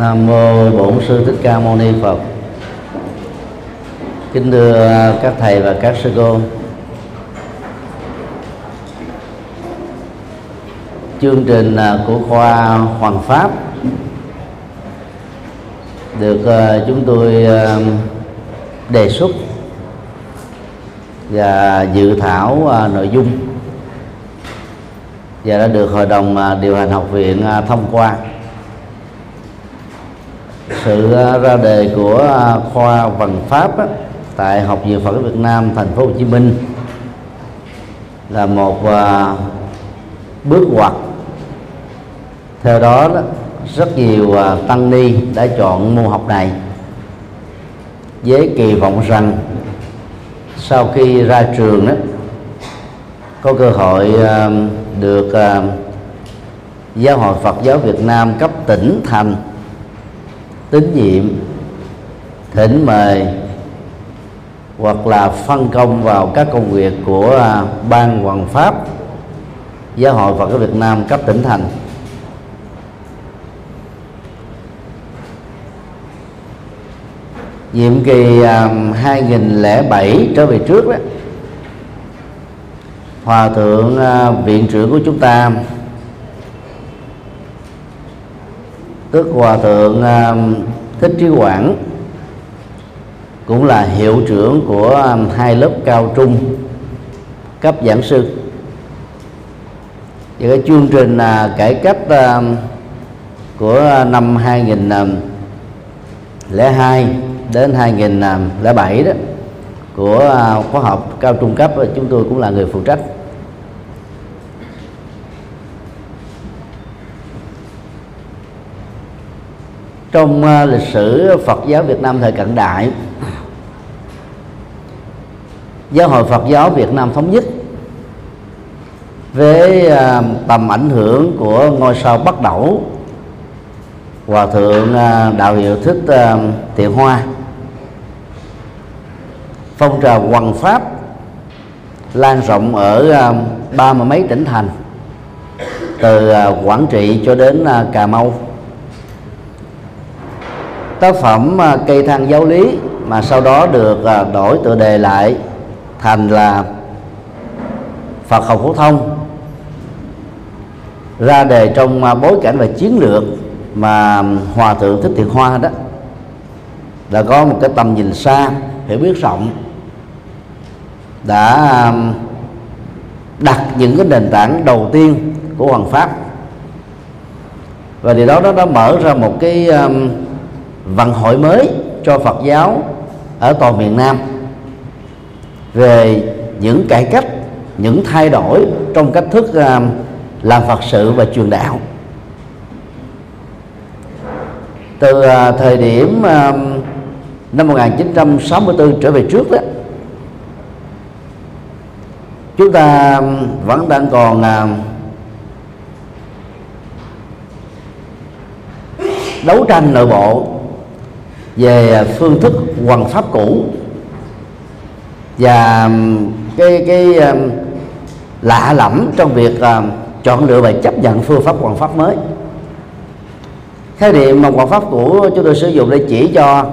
Nam mô Bổn sư Thích Ca Mâu Ni Phật. Kính thưa các thầy và các sư cô. Chương trình à, của khoa Hoàng Pháp được à, chúng tôi à, đề xuất và dự thảo nội dung và đã được hội đồng điều hành học viện thông qua sự à, ra đề của à, khoa văn pháp á, tại học viện Phật Việt Nam thành phố Hồ Chí Minh là một à, bước ngoặt. Theo đó, đó rất nhiều tăng ni đã chọn môn học này với kỳ vọng rằng sau khi ra trường đó có cơ hội được giáo hội Phật giáo Việt Nam cấp tỉnh thành tín nhiệm, thỉnh mời, hoặc là phân công vào các công việc của à, ban hoàng pháp, giáo hội Phật giáo Việt Nam cấp tỉnh thành. Nhiệm kỳ à, 2007 trở về trước đó, hòa thượng à, viện trưởng của chúng ta tức hòa thượng à, thích trí quảng cũng là hiệu trưởng của à, hai lớp cao trung cấp giảng sư. Và cái chương trình à, cải cách của năm 2002 đến 2007 đó của khóa học cao trung cấp, chúng tôi cũng là người phụ trách. Trong ờ, lịch sử Phật giáo Việt Nam thời cận đại, giáo hội Phật giáo Việt Nam thống nhất với ờ, tầm ảnh hưởng của ngôi sao bắt đầu hòa thượng ờ, đạo hiệu thích tiện hoa. Phong trào hoằng pháp lan rộng ở ba mươi mấy tỉnh thành, từ quảng trị cho đến cà mau tác phẩm à, cây thang giáo lý mà sau đó được à, đổi tựa đề lại thành là Phật học phổ thông. Ra đề trong à, bối cảnh và chiến lược mà hòa thượng thích thiện hoa đó đã có một cái tầm nhìn xa, hiểu biết rộng, đã đặt những cái nền tảng đầu tiên của hoàng pháp. Và điều đó nó đã mở ra một cái vận hội mới cho Phật giáo ở toàn miền Nam. Về những cải cách, những thay đổi trong cách thức à, làm Phật sự và truyền đạo. Từ à, thời điểm à, năm 1964 trở về trước đó, chúng ta vẫn đang còn đấu tranh nội bộ về à, phương thức hoàn pháp cũ. Và cái cái lạ lẫm trong việc à, chọn lựa và chấp nhận phương pháp hoàn pháp mới. Khái niệm mà hoàn pháp cũ chúng tôi sử dụng để chỉ cho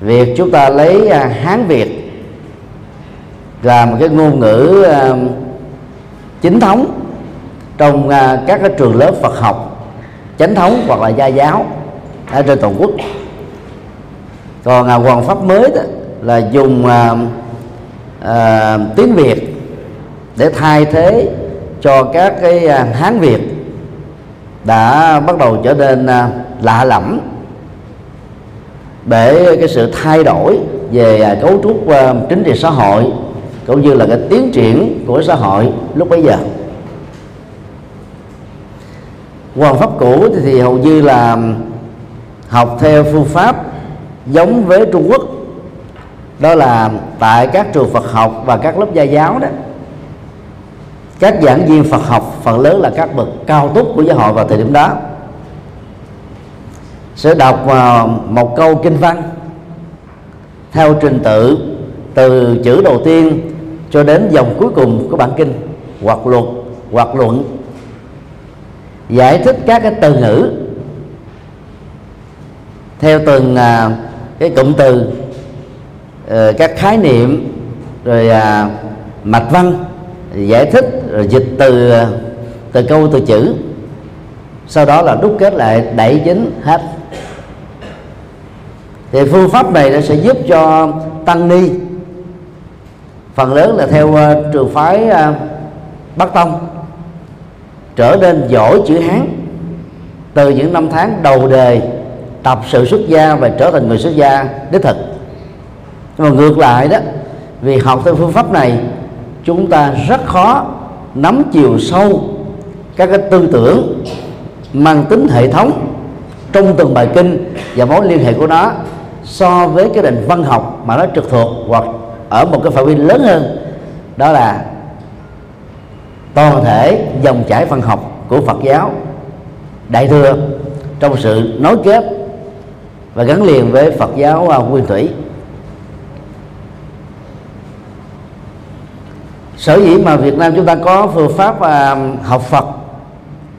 việc chúng ta lấy à, hán việt là một cái ngôn ngữ chính thống trong các cái trường lớp Phật học, chánh thống hoặc là gia giáo ở trên toàn quốc còn à, hoàng pháp mới đó là dùng à, à, tiếng việt để thay thế cho các cái à, hán việt đã bắt đầu trở nên à, lạ lẫm để cái sự thay đổi về à, cấu trúc à, chính trị xã hội cũng như là cái tiến triển của xã hội lúc bấy giờ. Hoàng pháp cũ thì, thì hầu như là học theo phương pháp giống với Trung Quốc. Đó là tại các trường Phật học và các lớp gia giáo đó, các giảng viên Phật học phần lớn là các bậc cao túc của giáo hội vào thời điểm đó. Sẽ đọc à, một câu kinh văn theo trình tự từ chữ đầu tiên cho đến dòng cuối cùng của bản kinh, hoặc luật, hoặc luận. Giải thích các cái từ ngữ theo từng à, cái cụm từ ờ, các khái niệm rồi à, mạch văn giải thích rồi dịch từ ờ, từ câu từ chữ. Sau đó là đúc kết lại đẩy chính hết. Thì phương pháp này nó sẽ giúp cho tăng ni. Phần lớn là theo uh, trường phái uh, bắc tông. Trở nên giỏi chữ hán từ những năm tháng đầu đời tập sự xuất gia và trở thành người xuất gia, đích thực. Nhưng mà ngược lại đó, vì học theo phương pháp này, chúng ta rất khó nắm chiều sâu các cái tư tưởng mang tính hệ thống trong từng bài kinh và mối liên hệ của nó so với cái nền văn học mà nó trực thuộc hoặc ở một cái phạm vi lớn hơn. Đó là toàn thể dòng chảy văn học của Phật giáo. Đại thừa trong sự nối kết và gắn liền với Phật giáo à, nguyên thủy. Sở dĩ mà Việt Nam chúng ta có phương pháp à, học Phật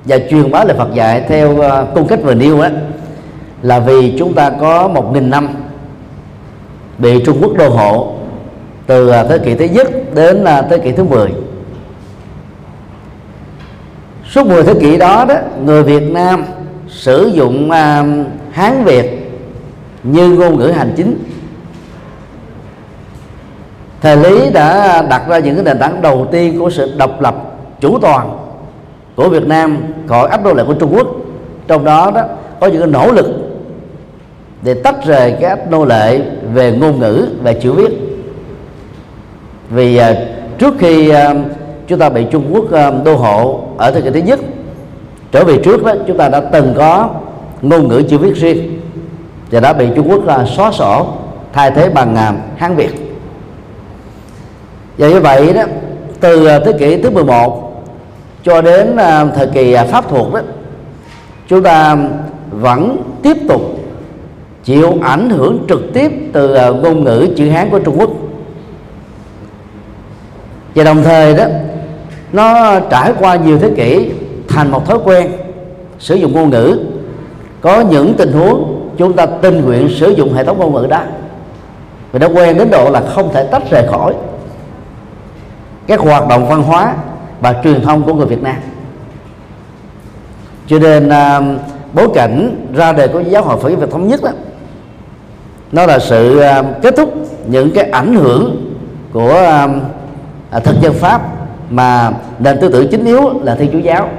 và truyền bá lời Phật dạy theo à, cung cách vừa nêu á, là vì chúng ta có một nghìn năm bị Trung Quốc đô hộ từ thế kỷ thứ nhất đến thế kỷ thứ 10 suốt 10 thế kỷ đó đó, người Việt Nam sử dụng Hán Việt như ngôn ngữ hành chính. Thời lý đã đặt ra những cái nền tảng đầu tiên của sự độc lập chủ toàn của Việt Nam khỏi áp nô lệ của Trung Quốc. Trong đó đó có những cái nỗ lực để tách rời cái áp nô lệ về ngôn ngữ và chữ viết. Vì uh, trước khi uh, chúng ta bị Trung Quốc uh, đô hộ ở thời kỳ thứ nhất trở về trước đó chúng ta đã từng có ngôn ngữ chữ viết riêng và đã bị Trung Quốc uh, xóa sổ thay thế bằng uh, Hán Việt. Và như vậy đó từ à, thế kỷ thứ 11 cho đến thời kỳ Pháp thuộc đó chúng ta vẫn tiếp tục chịu ảnh hưởng trực tiếp từ ngôn ngữ chữ Hán của Trung Quốc. Và đồng thời đó nó trải qua nhiều thế kỷ thành một thói quen sử dụng ngôn ngữ có những tình huống chúng ta tình nguyện sử dụng hệ thống ngôn ngữ đó. Vì nó quen đến độ là không thể tách rời khỏi các hoạt động văn hóa và truyền thông của người Việt Nam. Cho nên uh, bối cảnh ra đời của giáo hội Phật giáo Việt thống nhất đó nó là sự uh, kết thúc những cái ảnh hưởng của uh, thực dân pháp mà nền tư tưởng chính yếu là thiên chúa giáo.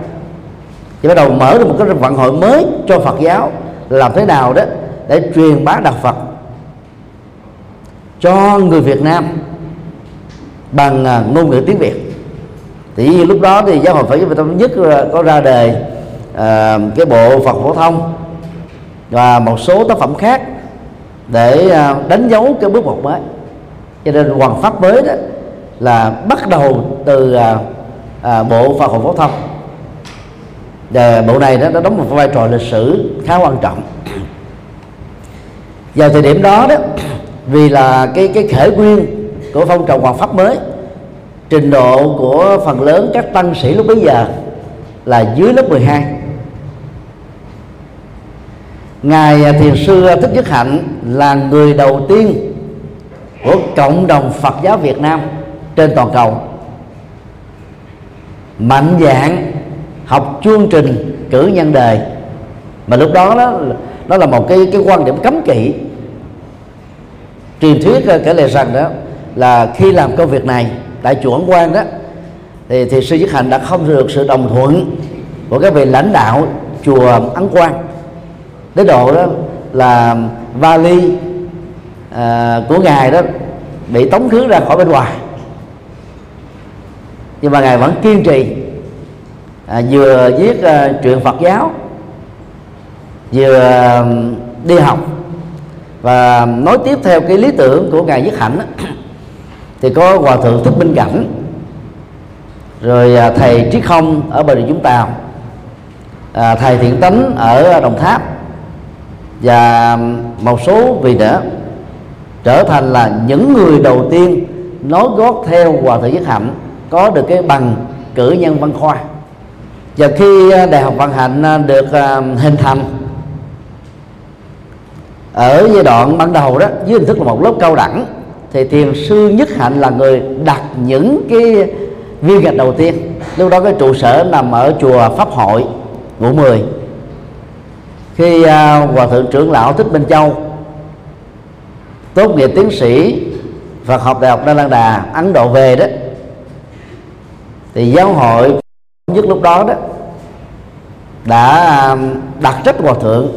Thì bắt đầu mở ra một cái vận hội mới cho phật giáo làm thế nào đó để truyền bá đạo phật cho người việt nam bằng à, ngôn ngữ tiếng việt. Thì lúc đó thì giáo hội phật giáo việt nam nhất à, có ra đề à, cái bộ phật phổ thông và một số tác phẩm khác để à, đánh dấu cái bước một mới. Cho nên hoàn pháp mới đó là bắt đầu từ à, à, bộ Phật học phổ thông và bộ này đó, nó đóng một vai trò lịch sử khá quan trọng. Vào thời điểm đó đó, vì là cái cái khởi nguyên của phong trào hoàng pháp mới, trình độ của phần lớn các tăng sĩ lúc bấy giờ là dưới lớp 12 ngài thiền sư thích nhất hạnh là người đầu tiên của cộng đồng phật giáo việt nam trên toàn cầu, mạnh dạng học chương trình cử nhân đề. Mà lúc đó đó nó là một cái cái quan điểm cấm kỵ. Truyền thuyết ờ, kể lại rằng đó là khi làm công việc này tại chùa ấn quan đó thì thì sư dứt hạnh đã không được sự đồng thuận của các vị lãnh đạo chùa ấn quan đến độ đó là vali à, của ngài đó bị tống khứ ra khỏi bên ngoài. Nhưng mà ngài vẫn kiên trì à, vừa viết à, truyện Phật giáo vừa à, đi học và nói tiếp theo cái lý tưởng của ngài Nhất Hạnh thì có hòa thượng Thích Minh Cảnh rồi à, thầy Triết Không ở bờ Rịa Vũng Tàu à, thầy Thiện Tánh ở Đồng Tháp và một số vị nữa trở thành là những người đầu tiên nói gót theo hòa thượng Nhất Hạnh có được cái bằng cử nhân văn khoa và khi à, đại học văn hạnh à, được à, hình thành ở giai đoạn ban đầu đó dưới hình thức là một lớp cao đẳng thì thiền sư nhất hạnh là người đặt những cái viên gạch đầu tiên. Lúc đó cái trụ sở nằm ở chùa pháp hội ngũ mười. Khi uh, hòa thượng trưởng lão thích minh châu tốt nghiệp tiến sĩ Phật học đại học Đà Lan Đà Ấn Độ về đó thì giáo hội nhất lúc đó đó, đã um, đặt trách hòa thượng.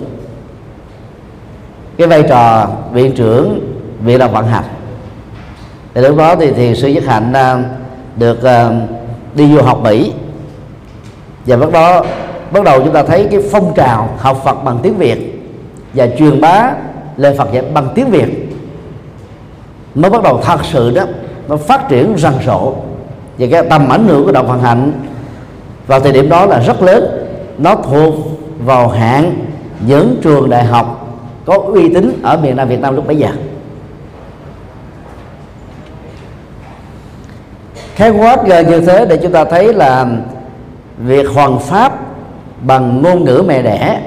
Cái vai trò viện trưởng viện đồng vận hành thì lúc đó thì thì sư nhất hạnh um, được um, đi du học mỹ và bắt đó, bắt đầu chúng ta thấy cái phong trào học Phật bằng tiếng Việt và truyền bá lời Phật dạy bằng tiếng Việt. Mới bắt đầu thật sự đó nó phát triển rần rộ. Và cái tầm ảnh hưởng của đạo Phật hạnh vào thời điểm đó là rất lớn. Nó thuộc vào hạng những trường đại học có uy tín ở miền Nam Việt Nam lúc bấy giờ. Khái quát như thế để chúng ta thấy là việc hoàn pháp bằng ngôn ngữ mẹ đẻ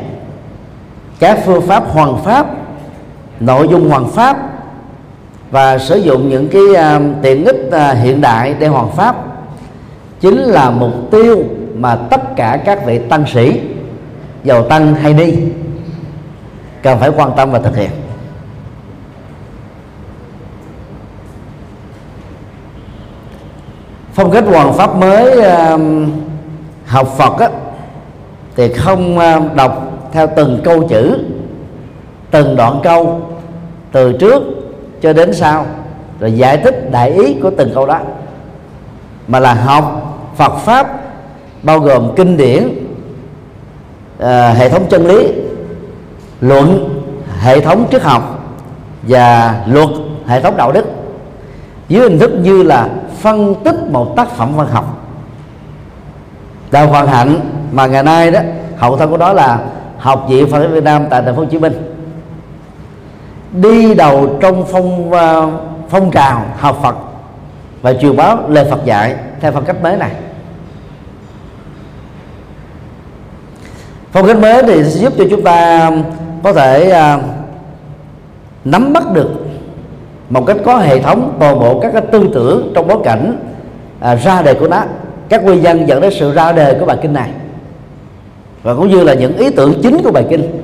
các phương pháp hoàn pháp nội dung hoàn pháp và sử dụng những cái uh, tiện ích uh, hiện đại để hoàn pháp chính là mục tiêu mà tất cả các vị tăng sĩ giàu tăng hay đi cần phải quan tâm và thực hiện. Phong cách hoàn pháp mới uh, học Phật á, thì không uh, đọc theo từng câu chữ từng đoạn câu từ trước cho đến sau rồi giải thích đại ý của từng câu đó mà là học Phật pháp bao gồm kinh điển uh, hệ thống chân lý luận hệ thống triết học và luật hệ thống đạo đức dưới hình thức như là phân tích một tác phẩm văn học. Đạo Phật hạnh mà ngày nay đó hậu thân của đó là học viện Phật giáo Việt Nam tại thành phố Hồ Chí Minh. Đi đầu trong phong uh, phong trào học Phật và truyền báo lời Phật dạy theo phong cách mới này. Phong cách mới thì giúp cho chúng ta um, có thể à, nắm bắt được một cách có hệ thống toàn bộ các cái tư tưởng trong bối cảnh à, ra đề của nó. Các nguyên nhân dẫn đến sự ra đề của bài kinh này. Và cũng như là những ý tưởng chính của bài kinh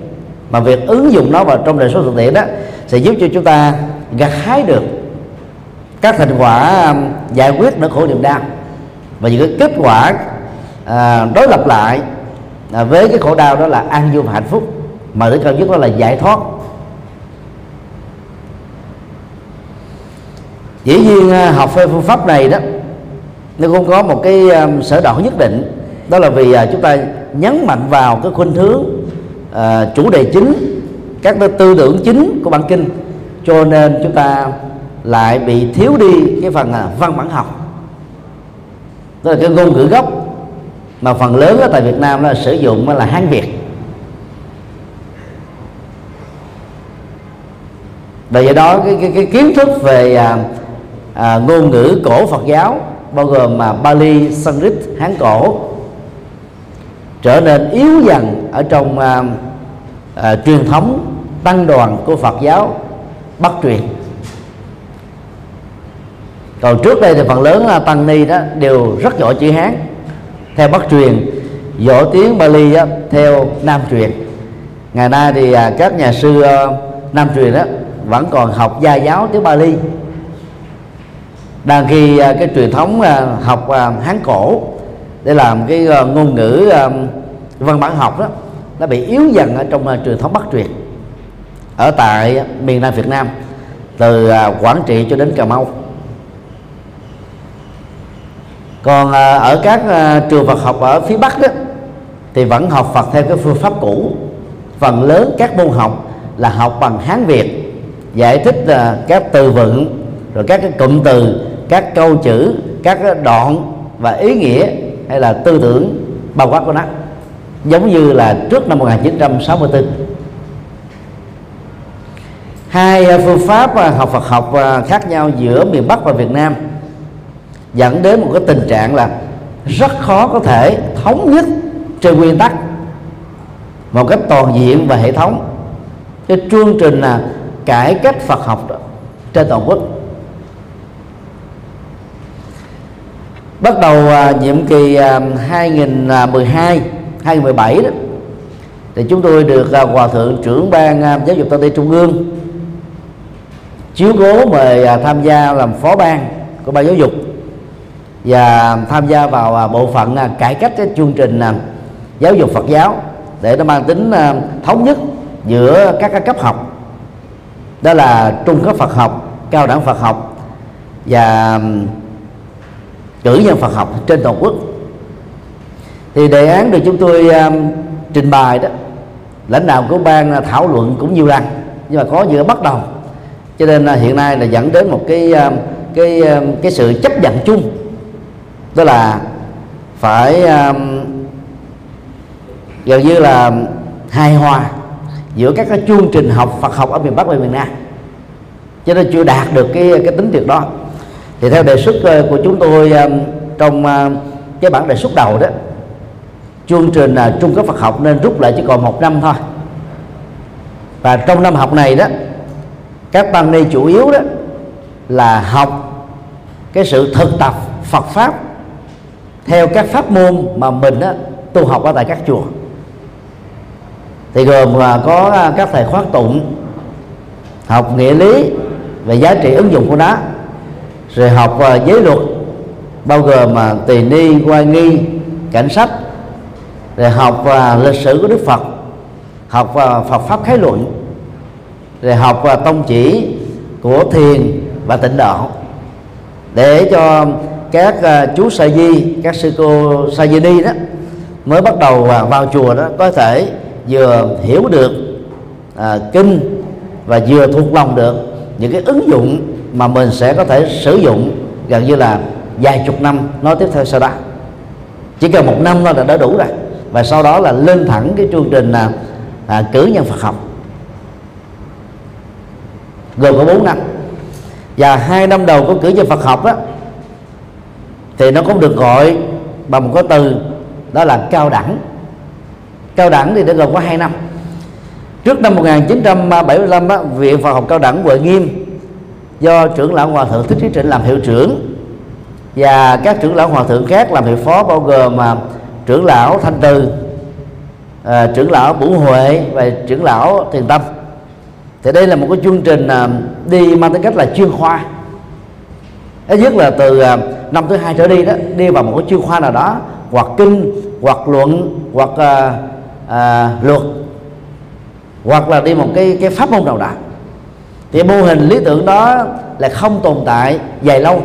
mà việc ứng dụng nó vào trong đời sống thực tiễn đó sẽ giúp cho chúng ta gặt hái được các thành quả um, giải quyết nỗi khổ niềm đau. Và những cái kết quả à, đối lập lại à, với cái khổ đau đó là an vui và hạnh phúc. Mà đích cao nhất đó là giải thoát. Dĩ nhiên à, học phê phương pháp này đó nó cũng có một cái um, sở đoạn nhất định. Đó là vì uh, chúng ta nhấn mạnh vào cái khuynh hướng uh, chủ đề chính các tư tưởng chính của bản kinh. Cho nên chúng ta lại bị thiếu đi cái phần uh, văn bản học. Đó là cái ngôn ngữ gốc mà phần lớn ở tại Việt Nam là sử dụng là Hán Việt. Và do đó cái, cái, cái kiến thức về à, à, ngôn ngữ cổ Phật giáo bao gồm mà Bali, Sanskrit, Hán cổ trở nên yếu dần ở trong à, à, truyền thống tăng đoàn của Phật giáo Bắc truyền. Còn trước đây thì phần lớn là tăng ni đó đều rất giỏi chữ Hán theo Bắc truyền dỗ tiếng Bali á, theo Nam truyền. Ngày nay thì à, các nhà sư à, Nam truyền đó vẫn còn học gia giáo tiếng Bali. Đang khi à, cái truyền thống à, học à, hán cổ để làm cái ờ, ngôn ngữ ờ, văn bản học đó nó bị yếu dần ở trong truyền thống bắc truyền. Ở tại miền nam việt nam từ à, quảng trị cho đến cà mau còn à, ở các à, trường Phật học ở phía Bắc đó, thì vẫn học Phật theo cái phương pháp cũ. Phần lớn các môn học là học bằng Hán Việt, giải thích à, các từ vựng, rồi các cái cụm từ, các câu chữ, các đoạn và ý nghĩa hay là tư tưởng bao quát của nó. Giống như là trước năm 1964 hai phương pháp học Phật học khác nhau giữa miền Bắc và Việt Nam dẫn đến một cái tình trạng là rất khó có thể thống nhất trên nguyên tắc một cách toàn diện và hệ thống. Cái chương trình là cải cách Phật học trên toàn quốc. Bắt đầu uh, nhiệm kỳ uh, 2012 2017 đó thì chúng tôi được uh, hòa thượng trưởng ban à, giáo dục tăng Tây trung ương chiếu cố mời tham gia làm phó ban của ban giáo dục và tham gia vào à, bộ phận à, cải cách cái chương trình à, giáo dục Phật giáo để nó mang tính thống nhất giữa các cấp học. Đó là trung cấp Phật học cao đẳng Phật học và cử nhân Phật học trên toàn quốc. Thì đề án được chúng tôi um, trình bày đó lãnh đạo của ban thảo luận cũng nhiều lần nhưng mà có giữa bắt đầu. Cho nên là hiện nay là dẫn đến một cái um, cái um, cái sự chấp nhận chung đó là phải um, gần như là hài hòa giữa các cái chương trình học Phật học ở miền Bắc và miền Nam. Cho nên chưa đạt được cái cái tính tuyệt đó thì theo đề xuất ờ, của chúng tôi um, trong ờ, cái bản đề xuất đầu đó chương trình là trung cấp Phật học nên rút lại chỉ còn một năm thôi. Và trong năm học này đó các tăng ni chủ yếu đó là học cái sự thực tập Phật pháp theo các pháp môn mà mình á, tu học ở tại các chùa. Thì gồm là có à, các thầy khoát tụng học nghĩa lý về giá trị ứng dụng của nó rồi học à, giới luật bao gồm mà tỳ ni quan nghi cảnh sách rồi học uh, lịch sử của đức phật học uh, phật pháp khái luận rồi học uh, tông chỉ của thiền và tịnh độ để cho các uh, chú sa di các sư cô sa di ni đó mới bắt đầu uh, vào chùa đó có thể vừa hiểu được uh, kinh và vừa thuộc lòng được những cái ứng dụng mà mình sẽ có thể sử dụng gần như là vài chục năm nói tiếp theo sau đó. Chỉ cần một năm thôi là đã đủ rồi. Và sau đó là lên thẳng cái chương trình là à, cử nhân Phật học. Gồm có 4 năm. Và hai năm đầu của cử nhân Phật học đó thì nó cũng được gọi bằng một cái từ đó là cao đẳng. Cao đẳng thì đã gồm có hai năm. Trước năm 1975 á, viện Phật học cao đẳng Huệ Nghiêm do trưởng lão hòa thượng thích trí trịnh làm hiệu trưởng và các trưởng lão hòa thượng khác làm hiệu phó bao gồm mà trưởng lão thanh từ à, trưởng lão bủ huệ và trưởng lão thiền tâm. Thì đây là một cái chương trình à, đi mang tính cách là chuyên khoa ít nhất là từ à, năm thứ hai trở đi đó đi vào một cái chuyên khoa nào đó hoặc kinh hoặc luận hoặc à, à, luật hoặc là đi một cái cái pháp môn nào đó. Thì mô hình lý tưởng đó là không tồn tại dài lâu.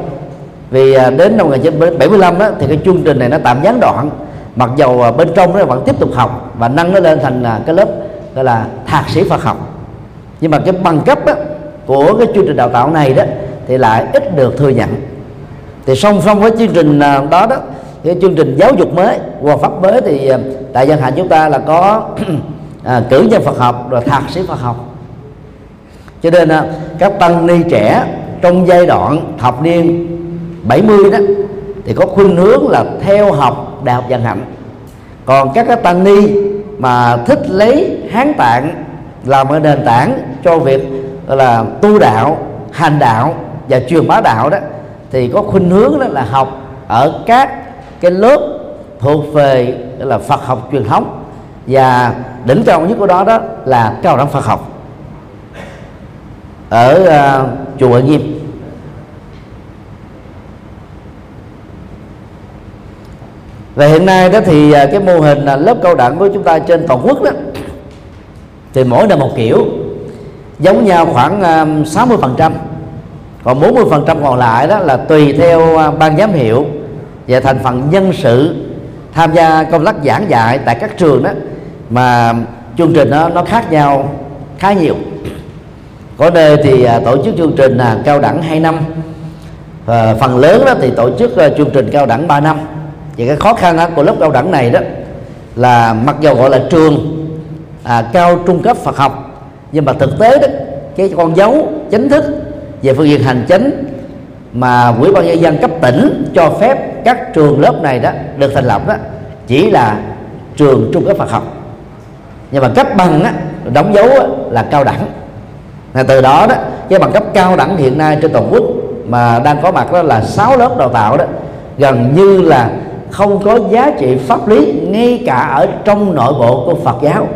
Vì à, đến năm 1975 đó thì cái chương trình này nó tạm gián đoạn. Mặc dầu à, bên trong nó vẫn tiếp tục học và nâng nó lên thành cái lớp gọi là thạc sĩ Phật học. Nhưng mà cái bằng cấp đó, của cái chương trình đào tạo này đó thì lại ít được thừa nhận. Thì song song với chương trình à, đó đó cái chương trình giáo dục mới hoàn pháp mới thì à, tại dân hạnh chúng ta là có à, cử nhân Phật học rồi thạc sĩ Phật học. Cho nên à, các tăng ni trẻ trong giai đoạn thập niên 70 đó thì có khuynh hướng là theo học đại học dân hạnh còn các cái tăng ni mà thích lấy hán tạng làm cái nền tảng cho việc là tu đạo hành đạo và truyền bá đạo đó thì có khuynh hướng đó là học ở các cái lớp thuộc về là Phật học truyền thống. Và đỉnh cao nhất của đó đó là cao đẳng Phật học ở uh, chùa Huệ Nghiêm. Và hiện nay đó thì ờ, cái mô hình ờ, lớp cao đẳng của chúng ta trên toàn quốc đó thì mỗi năm một kiểu giống nhau khoảng 60 phần trăm còn 40 phần trăm còn lại đó là tùy theo à, ban giám hiệu và thành phần nhân sự tham gia công tác giảng dạy tại các trường đó mà chương trình đó nó khác nhau khá nhiều. Có nơi thì à, tổ chức chương trình là cao đẳng 2 năm và phần lớn đó thì tổ chức à, chương trình cao đẳng 3 năm. Và cái khó khăn của lớp cao đẳng này đó là mặc dù gọi là trường à, cao trung cấp Phật học nhưng mà thực tế đó cái con dấu chính thức về phương diện hành chính mà quỹ ban nhân dân cấp tỉnh cho phép các trường lớp này đó được thành lập đó chỉ là trường trung cấp Phật học. Nhưng mà cấp bằng á, đóng dấu là cao đẳng. Là từ đó đó cái bằng cấp cao đẳng hiện nay trên toàn quốc mà đang có mặt đó là 6 lớp đào tạo đó gần như là không có giá trị pháp lý ngay cả ở trong nội bộ của Phật giáo.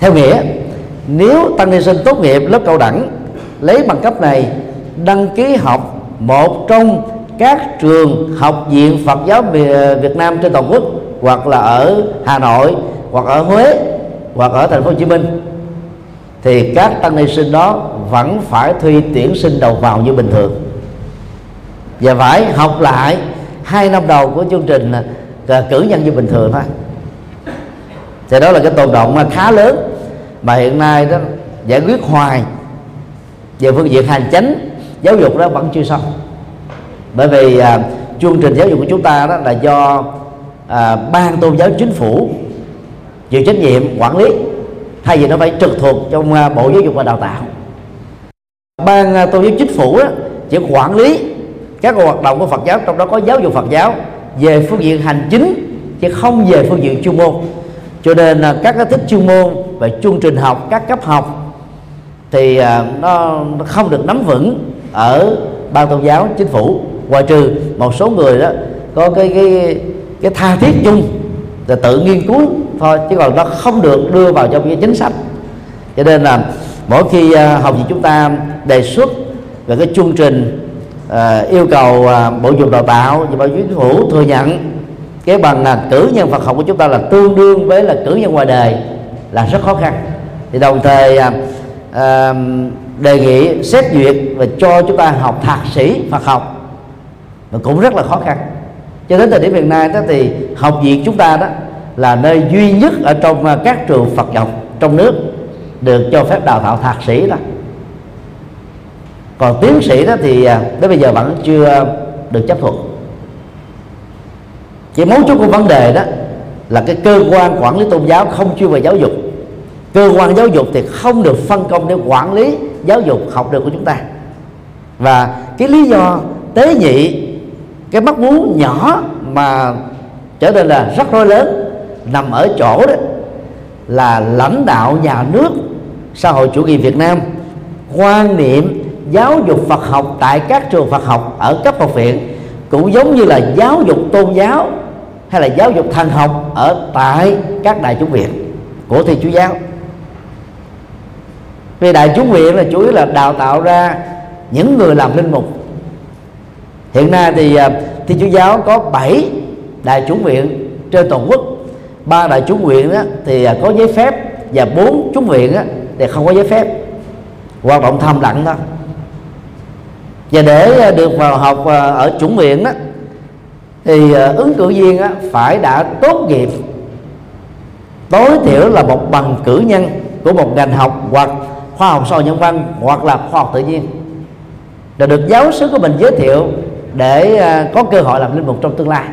Theo nghĩa nếu tăng ni sinh tốt nghiệp lớp cao đẳng, lấy bằng cấp này, đăng ký học một trong các trường học viện Phật giáo Việt Nam trên toàn quốc, hoặc là ở Hà Nội, hoặc ở Huế, hoặc ở thành phố Hồ Chí Minh, thì các tăng ni sinh đó vẫn phải thi tuyển sinh đầu vào như bình thường. Và phải học lại hai năm đầu của chương trình cử nhân như bình thường thôi. Thì đó là cái tồn động mà khá lớn mà hiện nay đó giải quyết hoài về phương diện hành chính giáo dục đó vẫn chưa xong. Bởi vì à, chương trình giáo dục của chúng ta đó là do à, ban tôn giáo chính phủ chịu trách nhiệm quản lý thay vì nó phải trực thuộc trong à, bộ giáo dục và đào tạo. Ban à, tôn giáo chính phủ đó, chỉ quản lý các hoạt động của Phật giáo trong đó có giáo dục Phật giáo về phương diện hành chính chứ không về phương diện chuyên môn. Cho nên à, các cái thích chuyên môn về chương trình học các cấp học thì nó, nó không được nắm vững ở ban tôn giáo chính phủ. Ngoài trừ một số người đó có cái cái cái tha thiết chung là tự nghiên cứu thôi chứ còn nó không được đưa vào trong cái chính sách. Cho nên là mỗi khi à, học viện chúng ta đề xuất về cái chương trình à, yêu cầu à, bộ dục đào tạo và bộ chính phủ thừa nhận cái bằng là cử nhân Phật học của chúng ta là tương đương với là cử nhân ngoài đời là rất khó khăn. Thì đồng thời à, à, đề nghị xét duyệt và cho chúng ta học thạc sĩ Phật học. Và cũng rất là khó khăn. Cho đến thời điểm hiện nay đó thì học viện chúng ta đó là nơi duy nhất ở trong à, các trường Phật học trong nước được cho phép đào tạo thạc sĩ đó. Còn tiến sĩ đó thì à, đến bây giờ vẫn chưa được chấp thuận. Chỉ mấu chốt của vấn đề đó là cái cơ quan quản lý tôn giáo không chuyên về giáo dục. Cơ quan giáo dục thì không được phân công để quản lý giáo dục học được của chúng ta. Và cái lý do tế nhị, cái mắc muốn nhỏ mà trở nên là rất rối lớn nằm ở chỗ đó, là lãnh đạo nhà nước xã hội chủ nghĩa Việt Nam quan niệm giáo dục Phật học tại các trường Phật học ở cấp học viện cũng giống như là giáo dục tôn giáo hay là giáo dục thần học ở tại các đại chúng viện của thi chúa giáo? Vì đại chúng viện là chủ yếu là đào tạo ra những người làm linh mục. Hiện nay thì à, thi chúa giáo có 7 đại chúng viện trên toàn quốc. Ba đại chúng viện đó, thì à, có giấy phép và bốn chúng viện đó, thì không có giấy phép. Hoạt động thầm lặng thôi. Và để à, được vào học à, ở chủng viện đó thì ờ, ứng cử viên á, phải đã tốt nghiệp tối thiểu là một bằng cử nhân của một ngành học hoặc khoa học xã hội nhân văn hoặc là khoa học tự nhiên. Để được giáo sư của mình giới thiệu để ờ, có cơ hội làm linh mục trong tương lai.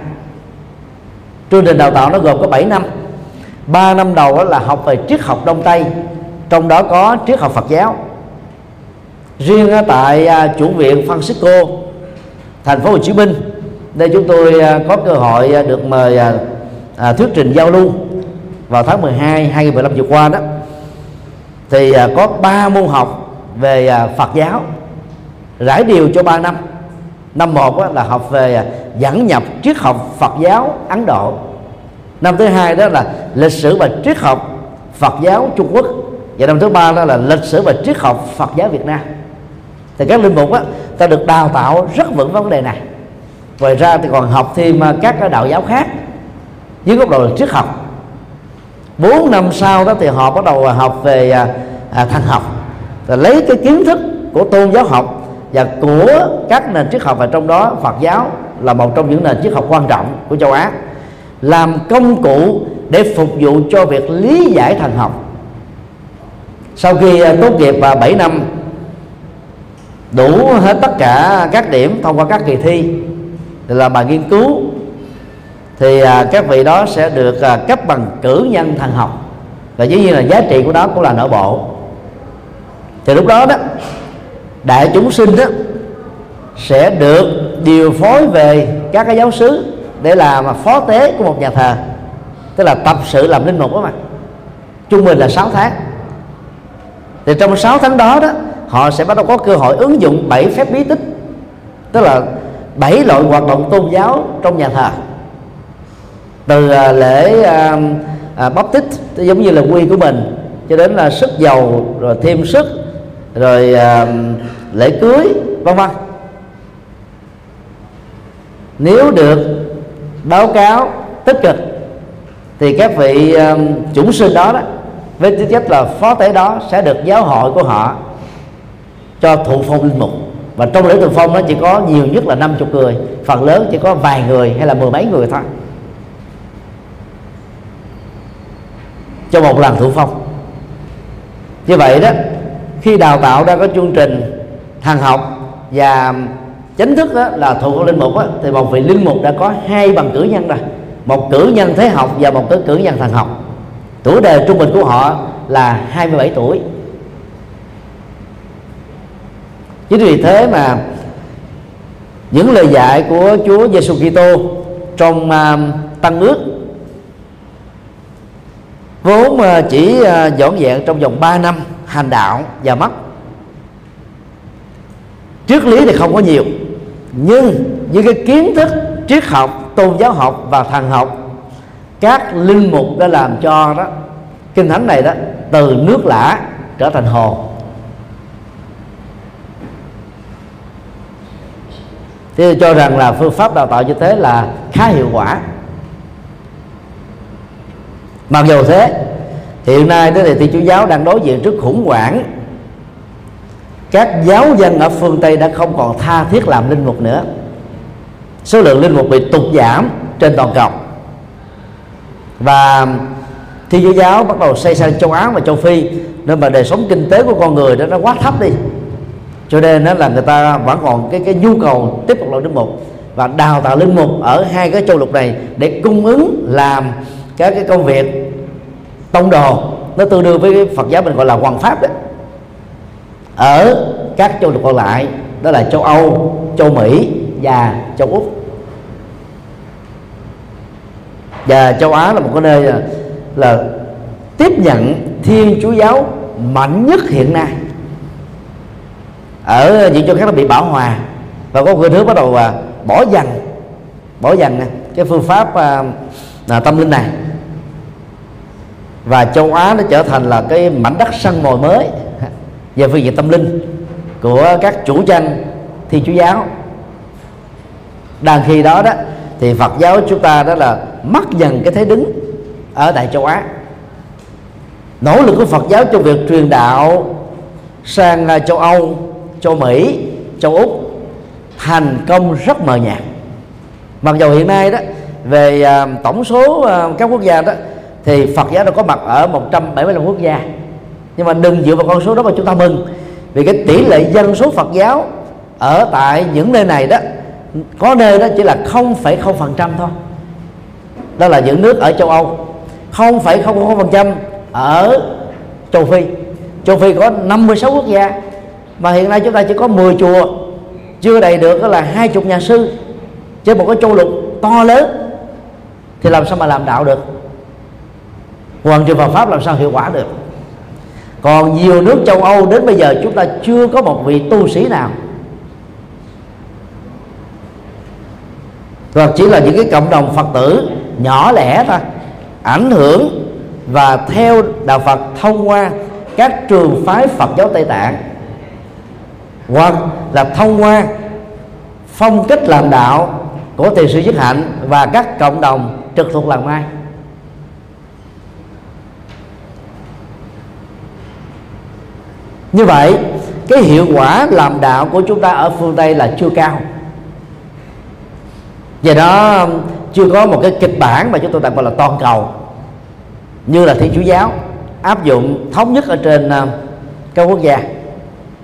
Chương trình đào tạo nó gồm có 7 năm. 3 năm đầu đó là học về triết học đông tây trong đó có triết học phật giáo. Riêng tại à, chủ viện Francisco thành phố Hồ Chí Minh đây chúng tôi à, có cơ hội à, được mời à, thuyết trình giao lưu vào tháng 12 2015 vừa qua đó. Thì có ba môn học về Phật giáo, rải điều cho 3 năm. Năm một là học về dẫn nhập triết học Phật giáo Ấn Độ. Năm thứ hai đó là lịch sử và triết học Phật giáo Trung Quốc. Và năm thứ ba đó là lịch sử và triết học Phật giáo Việt Nam. Thì các linh mục á, ta được đào tạo rất vững vấn đề này ngoài ra thì còn học thêm à, các đạo giáo khác dưới góc độ là triết học. 4 năm sau đó thì họ bắt đầu à, học về à, à, thần học và lấy cái kiến thức của tôn giáo học và của các nền triết học và trong đó. Phật giáo là một trong những nền triết học quan trọng của châu Á làm công cụ để phục vụ cho việc lý giải thần học. Sau khi tốt nghiệp và 7 năm đủ hết tất cả các điểm thông qua các kỳ thi là bài nghiên cứu. Thì à, các vị đó sẽ được à, cấp bằng cử nhân thần học. Và dĩ nhiên là giá trị của đó cũng là nội bộ. Thì lúc đó đó đại chúng sinh đó sẽ được điều phối về các cái giáo sứ để làm phó tế của một nhà thờ. Tức là tập sự làm linh mục đó mà. Trung bình là 6 tháng. Thì trong 6 tháng đó đó họ sẽ bắt đầu có cơ hội ứng dụng bảy phép bí tích. Tức là bảy loại hoạt động tôn giáo trong nhà thờ. Từ à, lễ à, à, bắp tích giống như là quy của mình cho đến là sức dầu rồi thêm sức rồi à, lễ cưới vân vân. Nếu được báo cáo tích cực thì các vị à, um, chủng sinh đó đó với tư cách là phó tế đó sẽ được giáo hội của họ cho thụ phong linh mục và trong lễ thụ phong nó chỉ có nhiều nhất là 50 người phần lớn chỉ có vài người hay là mười mấy người thôi. Cho một lần thủ phong. Như vậy đó khi đào tạo ra có chương trình thằng học và chính thức đó là thụ phong linh mục đó, thì một vị linh mục đã có hai bằng cử nhân rồi. Một cử nhân thế học và một cái cử nhân thần học. Tuổi đời trung bình của họ là 27 tuổi. Chính vì thế mà những lời dạy của Chúa Giêsu Kitô trong uh, tăng ước vốn uh, chỉ à, uh, dọn dẹn trong vòng 3 năm hành đạo và mất triết lý thì không có nhiều nhưng những cái kiến thức triết học tôn giáo học và thần học các linh mục đã làm cho đó kinh thánh này đó từ nước lã trở thành hồ. Thì cho rằng là phương pháp đào tạo như thế là khá hiệu quả. Mặc dù thế, hiện nay đó thì thiên chúa giáo đang đối diện trước khủng hoảng. Các giáo dân ở phương tây đã không còn tha thiết làm linh mục nữa. Số lượng linh mục bị tụt giảm trên toàn cầu. Và thiên chúa giáo bắt đầu xây sang châu á và châu phi, nên mà đời sống kinh tế của con người đó nó quá thấp đi cho nên đó là người ta vẫn còn cái cái nhu cầu tiếp tục làm linh mục và đào tạo linh mục ở hai cái châu lục này để cung ứng làm các cái công việc tông đồ. Nó tương đương với Phật giáo mình gọi là hoàng pháp đấy. Ở các châu lục còn lại đó là châu Âu, châu Mỹ và châu Úc. Và châu Á là một cái nơi là, là tiếp nhận Thiên Chúa giáo mạnh nhất hiện nay ở những chỗ khác nó bị bảo hòa. Và có người thứ bắt đầu à, bỏ dần bỏ dần à, cái phương pháp à, à, tâm linh này. Và châu Á nó trở thành là cái mảnh đất săn mồi mới về phương diện tâm linh của các chủ tranh thiên chúa giáo. Đang khi đó đó thì Phật giáo chúng ta đó là mất dần cái thế đứng ở tại châu Á. Nỗ lực của Phật giáo trong việc truyền đạo sang à, châu Âu, châu Mỹ, châu Úc thành công rất mờ nhạt. Mặc dù hiện nay đó về à, tổng số à, các quốc gia đó thì Phật giáo đã có mặt ở 175 quốc gia. Nhưng mà đừng dựa vào con số đó mà chúng ta mừng. Vì cái tỷ lệ dân số Phật giáo ở tại những nơi này đó có nơi đó chỉ là 0,0% thôi. Đó là những nước ở châu Âu. 0,00% ở châu Phi. Châu Phi có 56 quốc gia mà hiện nay chúng ta chỉ có 10 chùa, chưa đầy được là hai chục nhà sư trên một cái châu lục to lớn, thì làm sao mà làm đạo được? Hoàn trường Phật pháp làm sao hiệu quả được? Còn nhiều nước châu Âu đến bây giờ chúng ta chưa có một vị tu sĩ nào. Hoặc chỉ là những cái cộng đồng Phật tử nhỏ lẻ thôi, ảnh hưởng và theo đạo Phật thông qua các trường phái Phật giáo Tây Tạng hoặc là thông qua phong cách làm đạo của tiền sư Dứt Hạnh và các cộng đồng trực thuộc làng Mai. Như vậy, cái hiệu quả làm đạo của chúng ta ở phương tây là chưa cao. Do đó, chưa có một cái kịch bản mà chúng tôi đặt gọi là toàn cầu, như là thiên chúa giáo áp dụng thống nhất ở trên ờ, các quốc gia.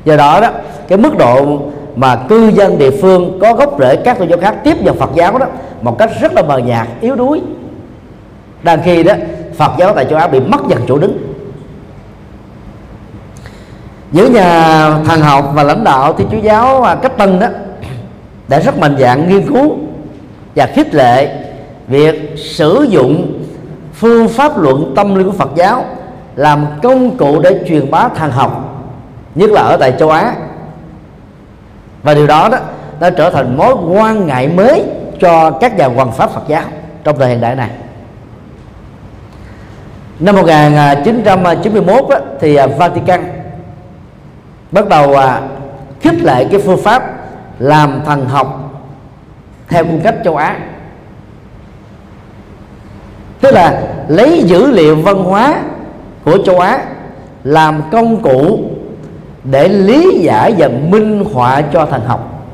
Do đó đó cái mức độ mà cư dân địa phương có gốc rễ các tôn giáo khác tiếp nhận Phật giáo đó, một cách rất là mờ nhạt, yếu đuối. Đang khi đó, Phật giáo tại châu Á bị mất dần chỗ đứng. Những nhà thần học và lãnh đạo thì chúa giáo cách tân đó đã rất mạnh dạng nghiên cứu và khích lệ việc sử dụng phương pháp luận tâm linh của Phật giáo làm công cụ để truyền bá thần học, nhất là ở tại châu Á và điều đó đó đã trở thành mối quan ngại mới cho các nhà hoàng pháp Phật giáo trong thời hiện đại này. Năm 1991 đó, thì à, Vatican bắt đầu à, khích lệ cái phương pháp làm thần học theo cung cách châu Á. Tức là lấy dữ liệu văn hóa của châu Á làm công cụ để lý giải và minh họa cho thần học.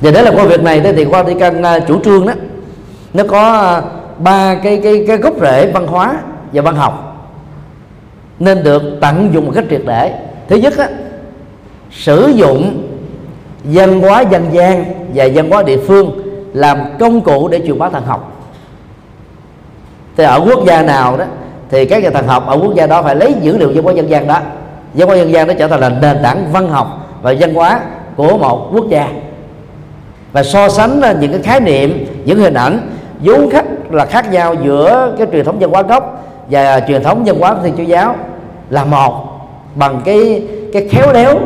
Và đó là công việc này thì qua đi căn à, chủ trương đó nó có à, ba cái cái cái gốc rễ văn hóa và văn học nên được tận dụng một cách triệt để. Thứ nhất á, sử dụng văn hóa dân gian và văn hóa địa phương làm công cụ để truyền bá thần học. Thì ở quốc gia nào đó thì các nhà thần học ở quốc gia đó phải lấy dữ liệu văn hóa dân gian đó. Văn hóa dân gian đó trở thành là nền tảng văn học và văn hóa của một quốc gia. Và so sánh những cái khái niệm, những hình ảnh, vốn khách là khác nhau giữa cái truyền thống văn hóa gốc và truyền thống văn hóa của thiên chúa giáo là một, bằng cái cái khéo léo,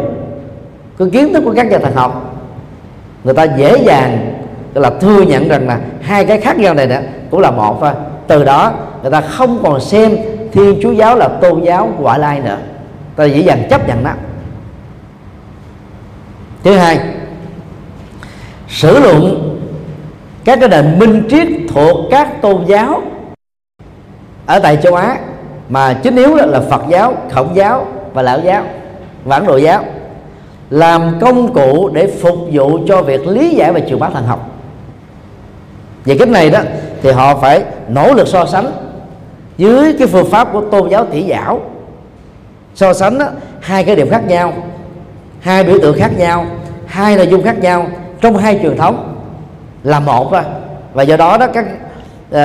cái kiến thức của các nhà thần học. Người ta dễ dàng là thừa nhận rằng là hai cái khác nhau này đó cũng là một thôi. Từ đó người ta không còn xem thiên chúa giáo là tôn giáo ngoại lai nữa. Ta dễ dàng chấp nhận nó thứ hai sử dụng các cái nền minh triết thuộc các tôn giáo ở tại châu Á mà chính yếu là Phật giáo, Khổng giáo và Lão giáo và Ấn Độ giáo làm công cụ để phục vụ cho việc lý giải và truyền bá thần học. Về cái này đó thì họ phải nỗ lực so sánh dưới cái phương pháp của tôn giáo tỷ giáo so sánh đó, hai cái điểm khác nhau hai biểu tượng khác nhau hai nội dung khác nhau trong hai truyền thống là một thôi và do đó đó các uh,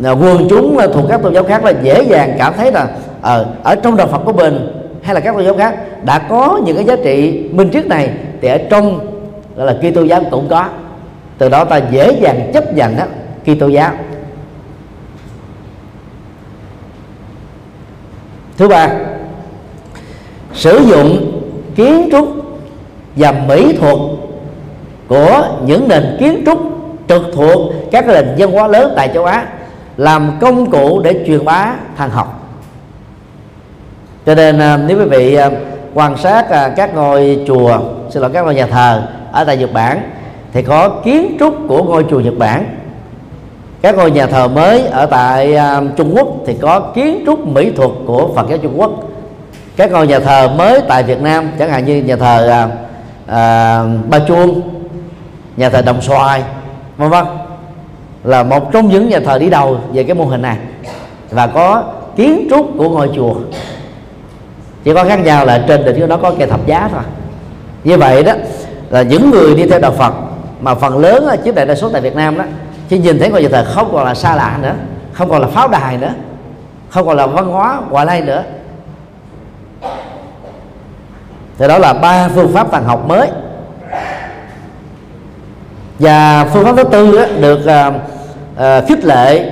quần chúng thuộc các tôn giáo khác là dễ dàng cảm thấy là ở, ở trong đạo Phật của mình hay là các tôn giáo khác đã có những cái giá trị minh triết này thì ở trong gọi là Kitô giáo cũng có. Từ đó ta dễ dàng chấp nhận đó Kitô giáo. Thứ ba, sử dụng kiến trúc và mỹ thuật của những nền kiến trúc trực thuộc các nền văn hóa lớn tại châu Á làm công cụ để truyền bá thần học. Cho nên à, nếu quý vị à, quan sát à, các ngôi chùa, xin lỗi, các ngôi nhà thờ ở tại Nhật Bản, thì có kiến trúc của ngôi chùa Nhật Bản các ngôi nhà thờ mới ở tại à, Trung Quốc thì có kiến trúc mỹ thuật của Phật giáo Trung Quốc. Các ngôi nhà thờ mới tại Việt Nam chẳng hạn như nhà thờ à, à, Ba Chuông nhà thờ Đồng Xoài vân vân là một trong những nhà thờ đi đầu về cái mô hình này. Và có kiến trúc của ngôi chùa. Chỉ có khác nhau là trên đỉnh của nó có cây thập giá thôi. Như vậy đó là những người đi theo đạo Phật mà phần lớn chiếm đại đa số tại Việt Nam đó chỉ nhìn thấy ngôi nhà thờ không còn là xa lạ nữa không còn là pháo đài nữa không còn là văn hóa hoài lai nữa. Thì đó là ba phương pháp thần học mới. Và phương pháp thứ tư đó, được uh, uh, khích lệ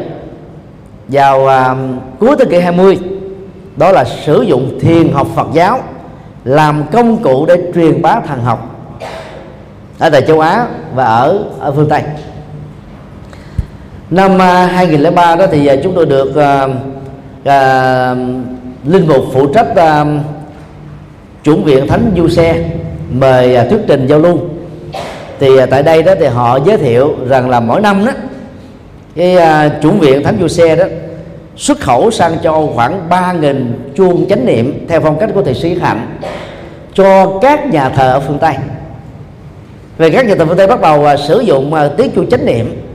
vào uh, cuối thế kỷ 20 đó là sử dụng thiền học Phật giáo làm công cụ để truyền bá thần học ở tại châu Á và ở ở phương Tây năm à, 2003 đó thì à, chúng tôi được uh, uh, linh mục phụ trách uh, chủng viện thánh du xe mời uh, thuyết trình giao lưu. Thì uh, tại đây đó thì họ giới thiệu rằng là mỗi năm đó cái uh, chủng viện thánh du xe đó xuất khẩu sang châu Âu khoảng 3.000 chuông chánh niệm theo phong cách của thầy sĩ Hạnh cho các nhà thờ ở phương Tây. Về các nhà thờ phương Tây bắt đầu uh, sử dụng uh, tiếng chuông chánh niệm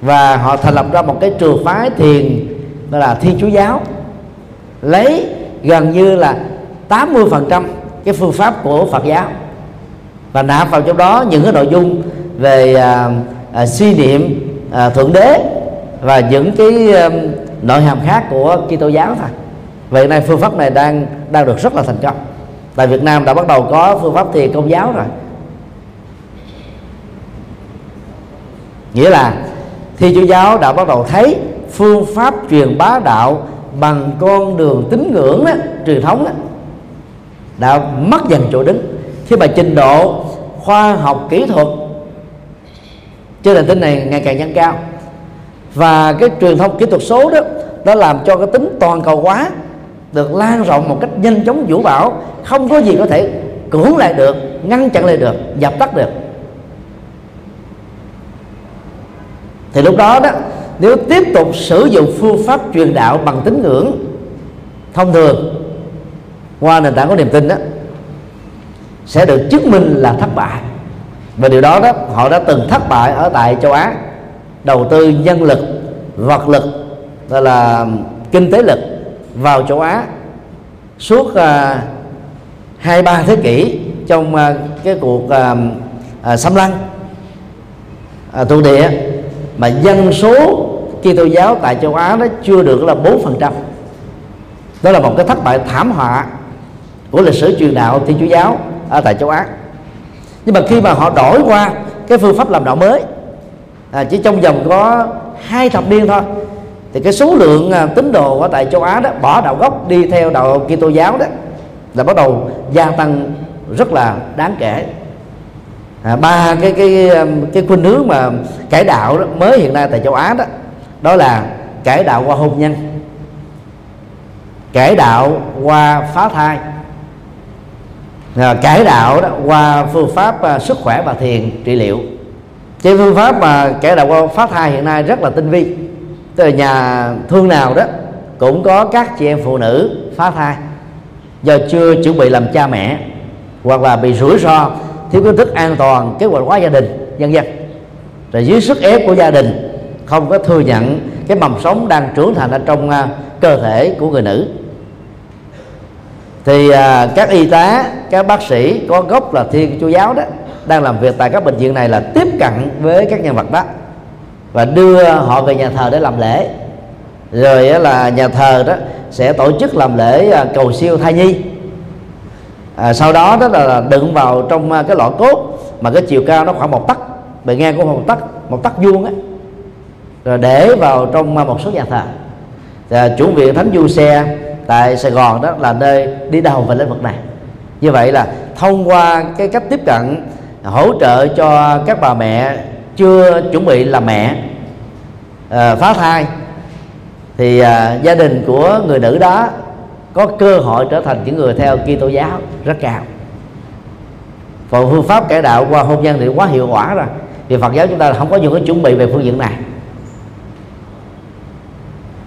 và họ thành lập ra một cái trường phái thiền gọi là thiên chúa giáo lấy gần như là 80% cái phương pháp của Phật giáo và nạp vào trong đó những cái nội dung về à, à, suy niệm à, thượng đế và những cái à, nội hàm khác của Kitô giáo thôi. Vậy nay phương pháp này đang đang được rất là thành công. Tại Việt Nam đã bắt đầu có phương pháp thiền công giáo rồi. Nghĩa là thì chúa giáo đã bắt đầu thấy phương pháp truyền bá đạo bằng con đường tín ngưỡng đó, truyền thống đó, đã mất dần chỗ đứng. Khi mà trình độ khoa học kỹ thuật trên nền tin này ngày càng tăng cao. Và cái truyền thông kỹ thuật số đó nó làm cho cái tính toàn cầu hóa được lan rộng một cách nhanh chóng vũ bão không có gì có thể cưỡng lại được ngăn chặn lại được dập tắt được. Thì lúc đó đó nếu tiếp tục sử dụng phương pháp truyền đạo bằng tín ngưỡng thông thường qua nền tảng của niềm tin đó sẽ được chứng minh là thất bại. Và điều đó đó họ đã từng thất bại ở tại châu Á đầu tư nhân lực vật lực gọi là kinh tế lực vào châu Á suốt uh, hai ba thế kỷ trong uh, cái cuộc uh, uh, xâm lăng uh, thuộc địa mà dân số Kitô giáo tại châu Á nó chưa được là bốn phần trăm. Đó là một cái thất bại thảm họa của lịch sử truyền đạo thiên chúa giáo ở tại châu Á. Nhưng mà khi mà họ đổi qua cái phương pháp làm đạo mới à, chỉ trong vòng có hai thập niên thôi thì cái số lượng à, tín đồ ở tại châu Á đó bỏ đạo gốc đi theo đạo Kitô giáo đó là bắt đầu gia tăng rất là đáng kể à, ba cái cái um, cái khuynh hướng mà cải đạo đó, mới hiện nay tại châu Á đó đó là cải đạo qua hôn nhân cải đạo qua phá thai à, cải đạo đó qua phương pháp à, sức khỏe và thiền trị liệu. Cái phương pháp mà cải đạo qua phá thai hiện nay rất là tinh vi. Tức là nhà thương nào đó cũng có các chị em phụ nữ phá thai do chưa chuẩn bị làm cha mẹ hoặc là bị rủi ro thiếu kiến thức an toàn kế hoạch hóa gia đình dân dân rồi dưới sức ép của gia đình không có thừa nhận cái mầm sống đang trưởng thành ở trong uh, cơ thể của người nữ. Thì uh, các y tá các bác sĩ có gốc là thiên chúa giáo đó đang làm việc tại các bệnh viện này là tiếp cận với các nhân vật đó và đưa họ về nhà thờ để làm lễ. Rồi là nhà thờ đó sẽ tổ chức làm lễ à, cầu siêu thai nhi à, sau đó đó là đựng vào trong à, cái lọ cốt mà cái chiều cao nó khoảng một tấc. Bề ngang của một tấc một tấc vuông á. Rồi để vào trong à, một số nhà thờ. Và chủ viện thánh du xe tại sài gòn đó là nơi đi đầu về lĩnh vực này. Như vậy là thông qua cái cách tiếp cận hỗ trợ cho các bà mẹ chưa chuẩn bị làm mẹ à, phá thai thì à, gia đình của người nữ đó có cơ hội trở thành những người theo Kitô giáo rất cao. Còn phương pháp cải đạo qua hôn nhân thì quá hiệu quả rồi. Vì Phật giáo chúng ta không có những cái chuẩn bị về phương diện này.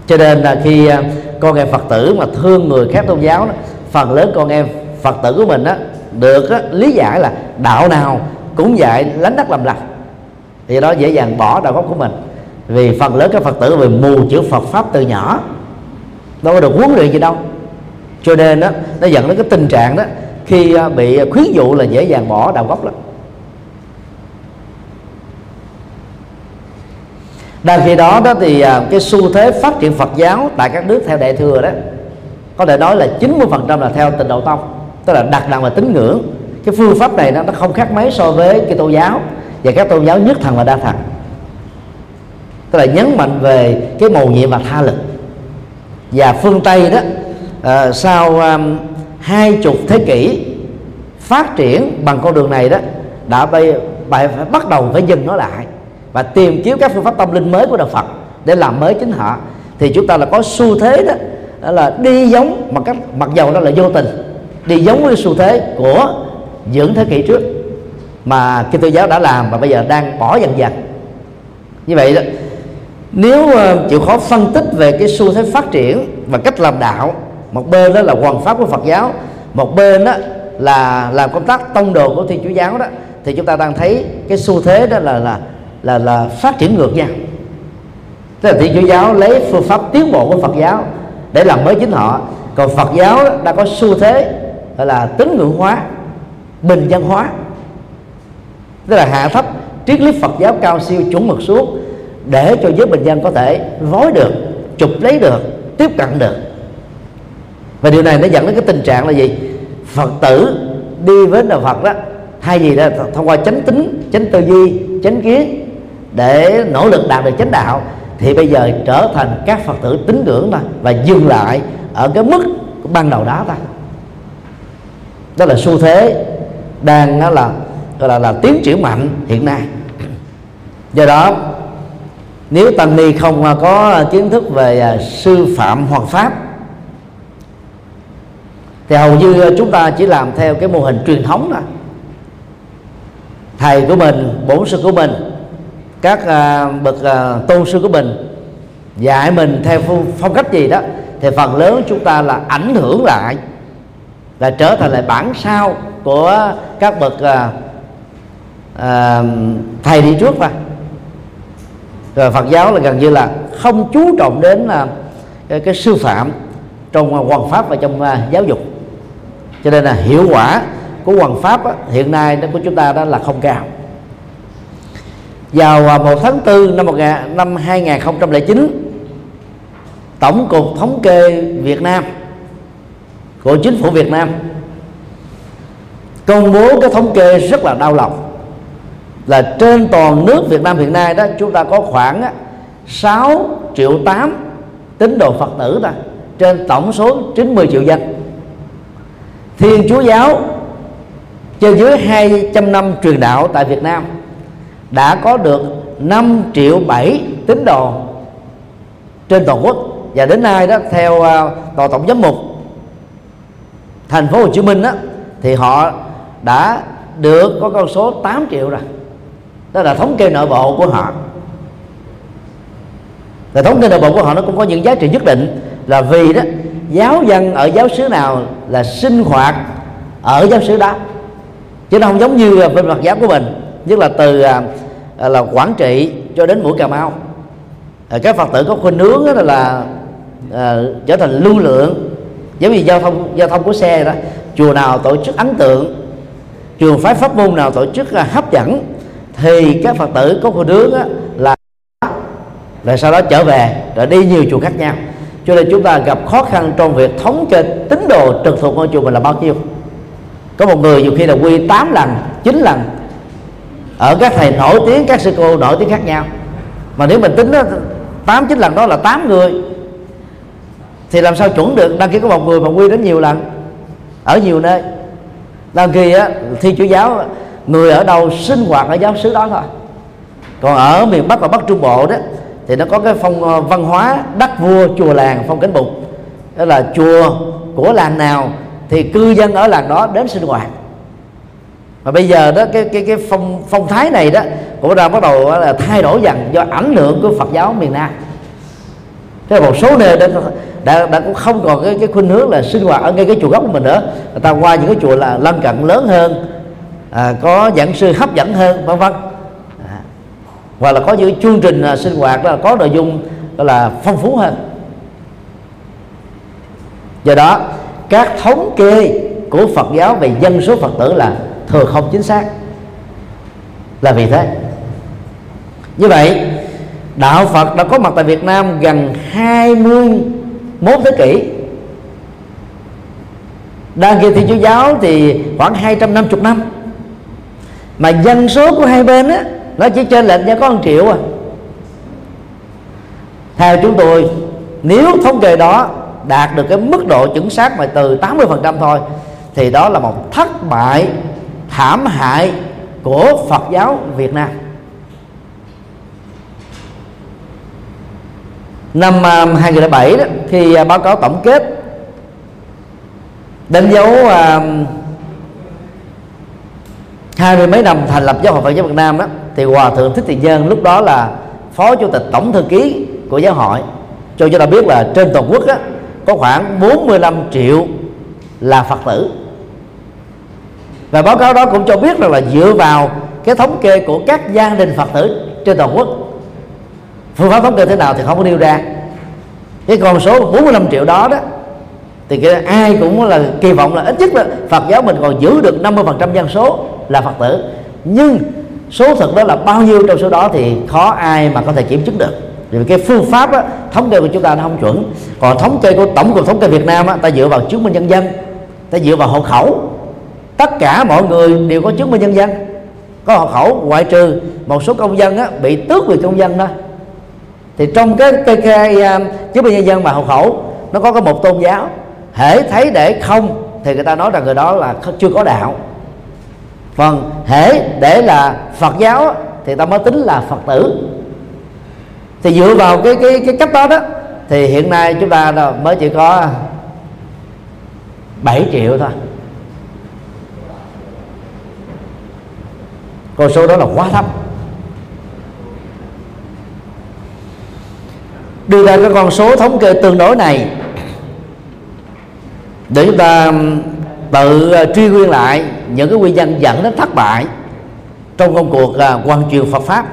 Cho nên là khi à, con em phật tử mà thương người khác tôn giáo đó, phần lớn con em phật tử của mình đó, được đó, lý giải là đạo nào cũng dạy lánh đất làm lạc, thì đó dễ dàng bỏ đạo gốc của mình. Vì phần lớn các phật tử về mù chữ phật pháp từ nhỏ đâu có được huấn luyện gì đâu cho nên đó nó dẫn đến cái tình trạng đó khi à, bị khuyến dụ là dễ dàng bỏ đạo gốc lắm. Đang khi đó đó thì à, cái xu thế phát triển Phật giáo tại các nước theo đại thừa đó có thể nói là 90% là theo tịnh độ tông tức là đặt nặng vào tín ngưỡng. Cái phương pháp này nó, nó không khác mấy so với cái tôn giáo và các tôn giáo nhất thần và đa thần. Tức là nhấn mạnh về cái mầu nhiệm và tha lực. Và phương tây đó à, sau um, hai chục thế kỷ phát triển bằng con đường này đó đã bây phải bắt đầu phải dừng nó lại và tìm kiếm các phương pháp tâm linh mới của đạo Phật để làm mới chính họ. Thì chúng ta là có xu thế đó, đó là đi giống mà cách mặc dầu đó là vô tình đi giống với xu thế của những thế kỷ trước mà Kitô giáo đã làm và bây giờ đang bỏ dần dần. Như vậy đó nếu ờ, chịu khó phân tích về cái xu thế phát triển và cách làm đạo một bên đó là hoàn pháp của Phật giáo, một bên đó là làm công tác tông đồ của Thiên Chúa giáo đó. Thì chúng ta đang thấy cái xu thế đó là là là là phát triển ngược nhau. Tức là thiên chúa giáo lấy phương pháp tiến bộ của phật giáo để làm mới chính họ. Còn phật giáo đã có xu thế gọi là tín ngưỡng hóa, bình dân hóa. Tức là hạ thấp triết lý phật giáo cao siêu chuẩn mực xuống để cho giới bình dân có thể vối được, chụp lấy được, tiếp cận được và điều này nó dẫn đến cái tình trạng là gì? Phật tử đi với đạo phật đó thay vì là thông qua chánh tính chánh tư duy chánh kiến để nỗ lực đạt được chánh đạo thì bây giờ trở thành các phật tử tín ngưỡng thôi và dừng lại ở cái mức ban đầu đó ta đó là xu thế đang là gọi là, là tiến triển mạnh hiện nay. Do đó nếu tăng ni không à, có kiến thức về à, sư phạm hoặc pháp thì hầu như chúng ta chỉ làm theo cái mô hình truyền thống thôi. Thầy của mình bổn sư của mình các uh, bậc uh, tôn sư của mình dạy mình theo phong cách gì đó thì phần lớn chúng ta là ảnh hưởng lại là trở thành lại bản sao của các bậc uh, uh, thầy đi trước mà. Rồi Phật giáo là gần như là không chú trọng đến uh, cái, cái sư phạm trong uh, pháp và trong uh, giáo dục cho nên là hiệu quả của hoàng pháp á, hiện nay của chúng ta đó là không cao. Vào à, 1 tháng 4 năm 1 năm 2009 tổng cục thống kê Việt Nam của chính phủ Việt Nam công bố cái thống kê rất là đau lòng là trên toàn nước Việt Nam hiện nay đó chúng ta có khoảng 6 triệu 8 tín đồ Phật tử ta trên tổng số 90 triệu dân. Thiên Chúa giáo trên dưới 200 năm truyền đạo tại Việt Nam đã có được 5 triệu 7 tín đồ trên toàn quốc. Và đến nay đó theo uh, tòa tổng giám mục thành phố Hồ Chí Minh đó thì họ đã được có con số 8 triệu rồi. Đó là thống kê nội bộ của họ. Là thống kê nội bộ của họ nó cũng có những giá trị nhất định là vì đó giáo dân ở giáo xứ nào là sinh hoạt ở giáo xứ đó. Chứ nó không giống như à, bên mặt giáo của mình nhất là từ à, à là quảng trị cho đến mũi cà mau. À, các phật tử có khuynh hướng đó là à, trở thành lưu lượng. Giống như giao thông giao thông của xe đó chùa nào tổ chức ấn tượng trường phái pháp môn nào tổ chức à, hấp dẫn thì các phật tử có khuynh hướng là rồi sau đó trở về rồi đi nhiều chùa khác nhau cho nên chúng ta gặp khó khăn trong việc thống kê tín đồ trực thuộc ngôi chùa mình là bao nhiêu. Có một người nhiều khi là quy 8 lần 9 lần. Ở các thầy nổi tiếng các sư cô nổi tiếng khác nhau. Mà nếu mình tính đó, 8 9 lần đó là 8 người thì làm sao chuẩn được đăng ký có một người mà quy đến nhiều lần ở nhiều nơi. Đăng ký á thi chủ giáo người ở đâu sinh hoạt ở giáo xứ đó thôi. Còn ở miền bắc và bắc trung bộ đó thì nó có cái phong ờ, văn hóa đất vua chùa làng phong cảnh bục đó là chùa của làng nào thì cư dân ở làng đó đến sinh hoạt. Và bây giờ đó cái cái cái phong phong thái này đó cũng đang bắt đầu là thay đổi dần do ảnh hưởng của Phật giáo miền Nam. Thế một số nơi đã, đã, đã cũng không còn cái cái khuynh hướng là sinh hoạt ở ngay cái chùa gốc của mình nữa. Người ta qua những cái chùa là lân cận lớn hơn à, có giảng sư hấp dẫn hơn vân vân hoặc là có những chương trình à, sinh hoạt là có nội dung gọi là phong phú hơn. Do đó, các thống kê của Phật giáo về dân số Phật tử là thừa không chính xác. Là vì thế. Như vậy, đạo Phật đã có mặt tại Việt Nam gần 21 thế kỷ. Đang kia Thiên Chúa giáo thì khoảng 250 năm. Mà dân số của hai bên á nó chỉ trên lệnh cho có 1 triệu à. Theo chúng tôi, nếu thống kê đó đạt được cái mức độ chuẩn xác mà từ 80% thôi, thì đó là một thất bại thảm hại của Phật giáo Việt Nam. Năm à, 2007 đó khi à, báo cáo tổng kết đánh dấu à, hai mươi mấy năm thành lập giáo hội Phật giáo Việt Nam đó thì hòa thượng thích thiện nhân lúc đó là phó chủ tịch tổng thư ký của giáo hội. Cho chúng ta biết là trên toàn quốc đó, có khoảng 45 triệu là Phật tử. Và báo cáo đó cũng cho biết rằng là dựa vào cái thống kê của các gia đình Phật tử trên toàn quốc phương pháp thống kê thế nào thì không có nêu ra. Cái con số 45 triệu đó đó thì cái ai cũng là kỳ vọng là ít nhất là Phật giáo mình còn giữ được 50% dân số là Phật tử. Nhưng số thực đó là bao nhiêu trong số đó thì khó ai mà có thể kiểm chứng được. Vì cái phương pháp á, thống kê của chúng ta nó không chuẩn. Còn thống kê của tổng cục thống kê Việt Nam á, ta dựa vào chứng minh nhân dân ta dựa vào hộ khẩu. Tất cả mọi người đều có chứng minh nhân dân. Có hộ khẩu ngoại trừ một số công dân á, bị tước quyền công dân đó. Thì trong cái cây khai uh, um, chứng minh nhân dân mà hộ khẩu nó có cái một tôn giáo. Hễ thấy để không thì người ta nói rằng người đó là chưa có đạo phần hễ để là phật giáo thì ta mới tính là phật tử. Thì dựa vào cái cái cái cách đó đó, thì hiện nay chúng ta mới chỉ có 7 triệu thôi. Con số đó là quá thấp. Đưa ra cái con số thống kê tương đối này, để chúng ta tự ờ, truy nguyên lại những cái nguyên nhân dẫn đến thất bại trong công cuộc ờ, quan truyền Phật pháp.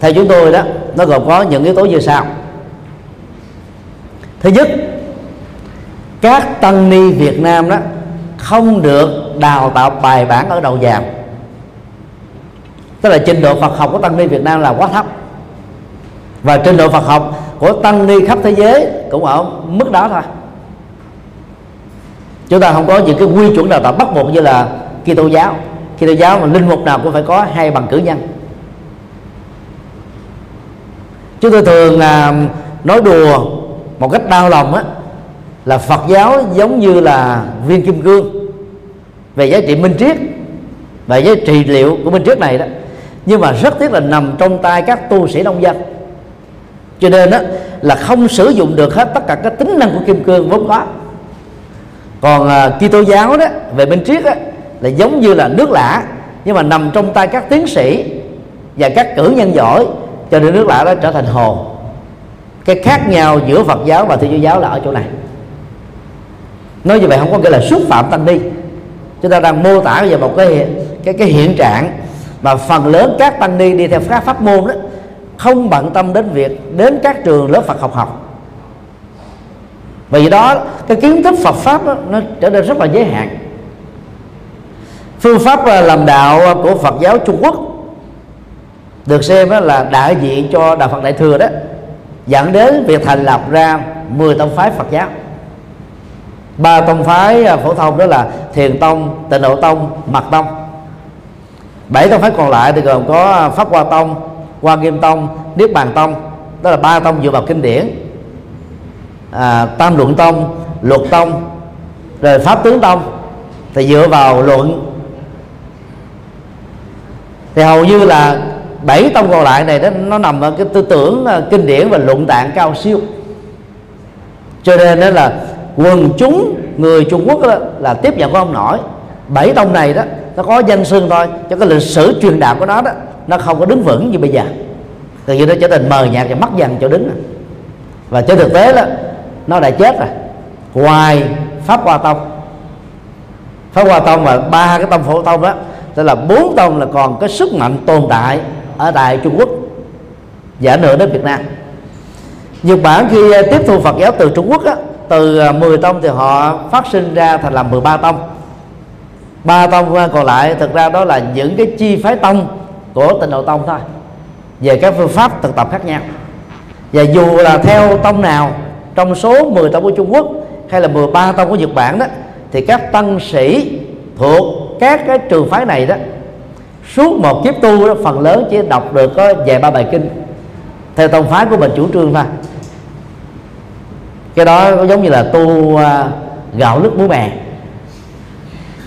Theo chúng tôi đó, nó gồm có những yếu tố như sau. Thứ nhất, các tăng ni Việt Nam đó không được đào tạo bài bản ở đầu vào tức là trình độ Phật học của tăng ni Việt Nam là quá thấp. Và trình độ Phật học của tăng ni khắp thế giới cũng ở mức đó thôi chúng ta không có những cái quy chuẩn đào tạo bắt buộc như là Kitô giáo. Kitô giáo mà linh mục nào cũng phải có hai bằng cử nhân. Chúng tôi thường à, nói đùa một cách đau lòng á là Phật giáo giống như là viên kim cương về giá trị minh triết và giá trị liệu của minh triết này đó. Nhưng mà rất tiếc là nằm trong tay các tu sĩ nông dân. Cho nên đó là không sử dụng được hết tất cả các tính năng của kim cương vốn có còn uh, Kitô giáo đó về bên triết đó, là giống như là nước lã nhưng mà nằm trong tay các tiến sĩ và các cử nhân giỏi cho nên nước lã đó trở thành hồ. Cái khác nhau giữa Phật giáo và Thiên Chúa giáo là ở chỗ này. Nói như vậy không có nghĩa là xúc phạm tăng ni chúng ta đang mô tả về một cái cái cái hiện trạng mà phần lớn các tăng ni đi theo các pháp môn đó không bận tâm đến việc đến các trường lớp Phật học học vì đó cái kiến thức Phật pháp đó, nó trở nên rất là giới hạn. Phương pháp à, làm đạo của Phật giáo Trung Quốc được xem là đại diện cho đạo Phật Đại thừa đó dẫn đến việc thành lập ra 10 tông phái Phật giáo. Ba tông phái à, phổ thông đó là thiền tông tịnh độ tông mật tông. Bảy tông phái còn lại thì gồm có à, pháp hoa tông hoa nghiêm tông niết bàn tông đó là ba tông dựa vào kinh điển à, tam luận tông luật tông rồi pháp tướng tông. Thì dựa vào luận. Thì hầu như là bảy tông còn lại này đó nó nằm ở cái tư tưởng à, kinh điển và luận tạng cao siêu. Cho nên đó là quần chúng người Trung Quốc đó là tiếp nhận không nổi bảy tông này đó nó có danh xưng thôi cho cái lịch sử truyền đạo của nó đó nó không có đứng vững như bây giờ. Từ như nó trở thành mờ nhạt và mất dần chỗ đứng. Và trên thực tế đó nó đã chết rồi. Ngoài pháp hoa tông. Pháp hoa tông và ba cái tông phổ tông đó tức là bốn tông là còn cái sức mạnh tồn tại ở tại Trung Quốc và ảnh hưởng đến Việt Nam. Nhật Bản khi à, tiếp thu Phật giáo từ Trung Quốc á, từ à, 10 tông thì họ phát sinh ra thành là 13 tông. Ba tông còn lại thực ra đó là những cái chi phái tông của tịnh độ tông thôi về các phương pháp thực tập khác nhau. Và dù là theo tông nào trong số 10 tông của Trung Quốc hay là 13 tông của Nhật Bản đó thì các tăng sĩ thuộc các cái trường phái này đó suốt một kiếp tu đó, phần lớn chỉ đọc được có vài ba bài kinh theo tông phái của mình chủ trương thôi. Cái đó giống như là tu à, gạo nước muối mè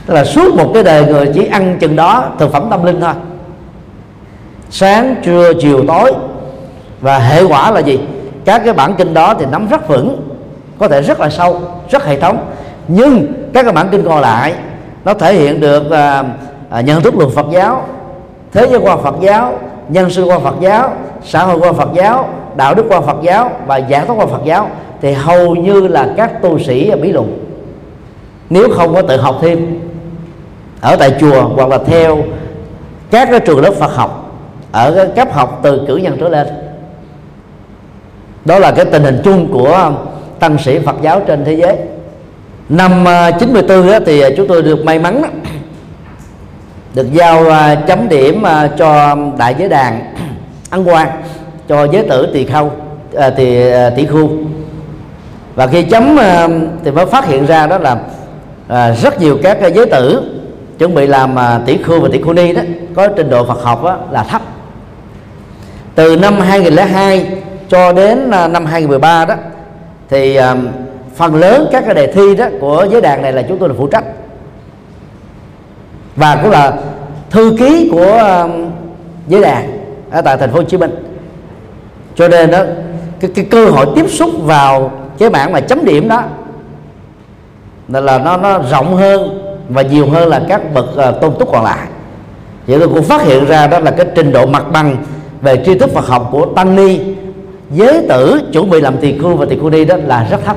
tức là suốt một cái đời người chỉ ăn chừng đó thực phẩm tâm linh thôi. Sáng trưa chiều tối. Và hệ quả là gì? Các cái bản kinh đó thì nắm rất vững có thể rất là sâu rất hệ thống. Nhưng các cái bản kinh còn lại nó thể hiện được à, à, nhận thức luật Phật giáo thế giới quan Phật giáo nhân sư quan Phật giáo xã hội quan Phật giáo đạo đức quan Phật giáo và giải thoát quan Phật giáo thì hầu như là các tu sĩ bí luận nếu không có tự học thêm ở tại chùa hoặc là theo các cái trường lớp Phật học ở cái cấp học từ cử nhân trở lên đó là cái tình hình chung của tăng sĩ Phật giáo trên thế giới. Năm à, 94 thì à, chúng tôi được may mắn được giao à, chấm điểm cho đại giới đàn ăn quan cho giới tử tỳ khâu tỳ tỷ khu. Và khi chấm thì mới phát hiện ra đó là rất nhiều các giới tử chuẩn bị làm tỷ khưu và tỷ khu ni đó có trình độ Phật học đó, là thấp. Từ năm 2002 cho đến à, năm 2013 đó thì à, phần lớn các cái đề thi đó của giới đàn này là chúng tôi là phụ trách. Và cũng là thư ký của à, giới đàn ở tại thành phố Hồ Chí Minh. Cho nên đó cái, cái cơ hội tiếp xúc vào cái bảng mà chấm điểm đó là nó nó rộng hơn và nhiều hơn là các bậc uh, tôn túc còn lại. Vậy tôi cũng phát hiện ra đó là cái trình độ mặt bằng về tri thức Phật học của tăng ni giới tử chuẩn bị làm tỳ khu và tỳ khu đi đó là rất thấp.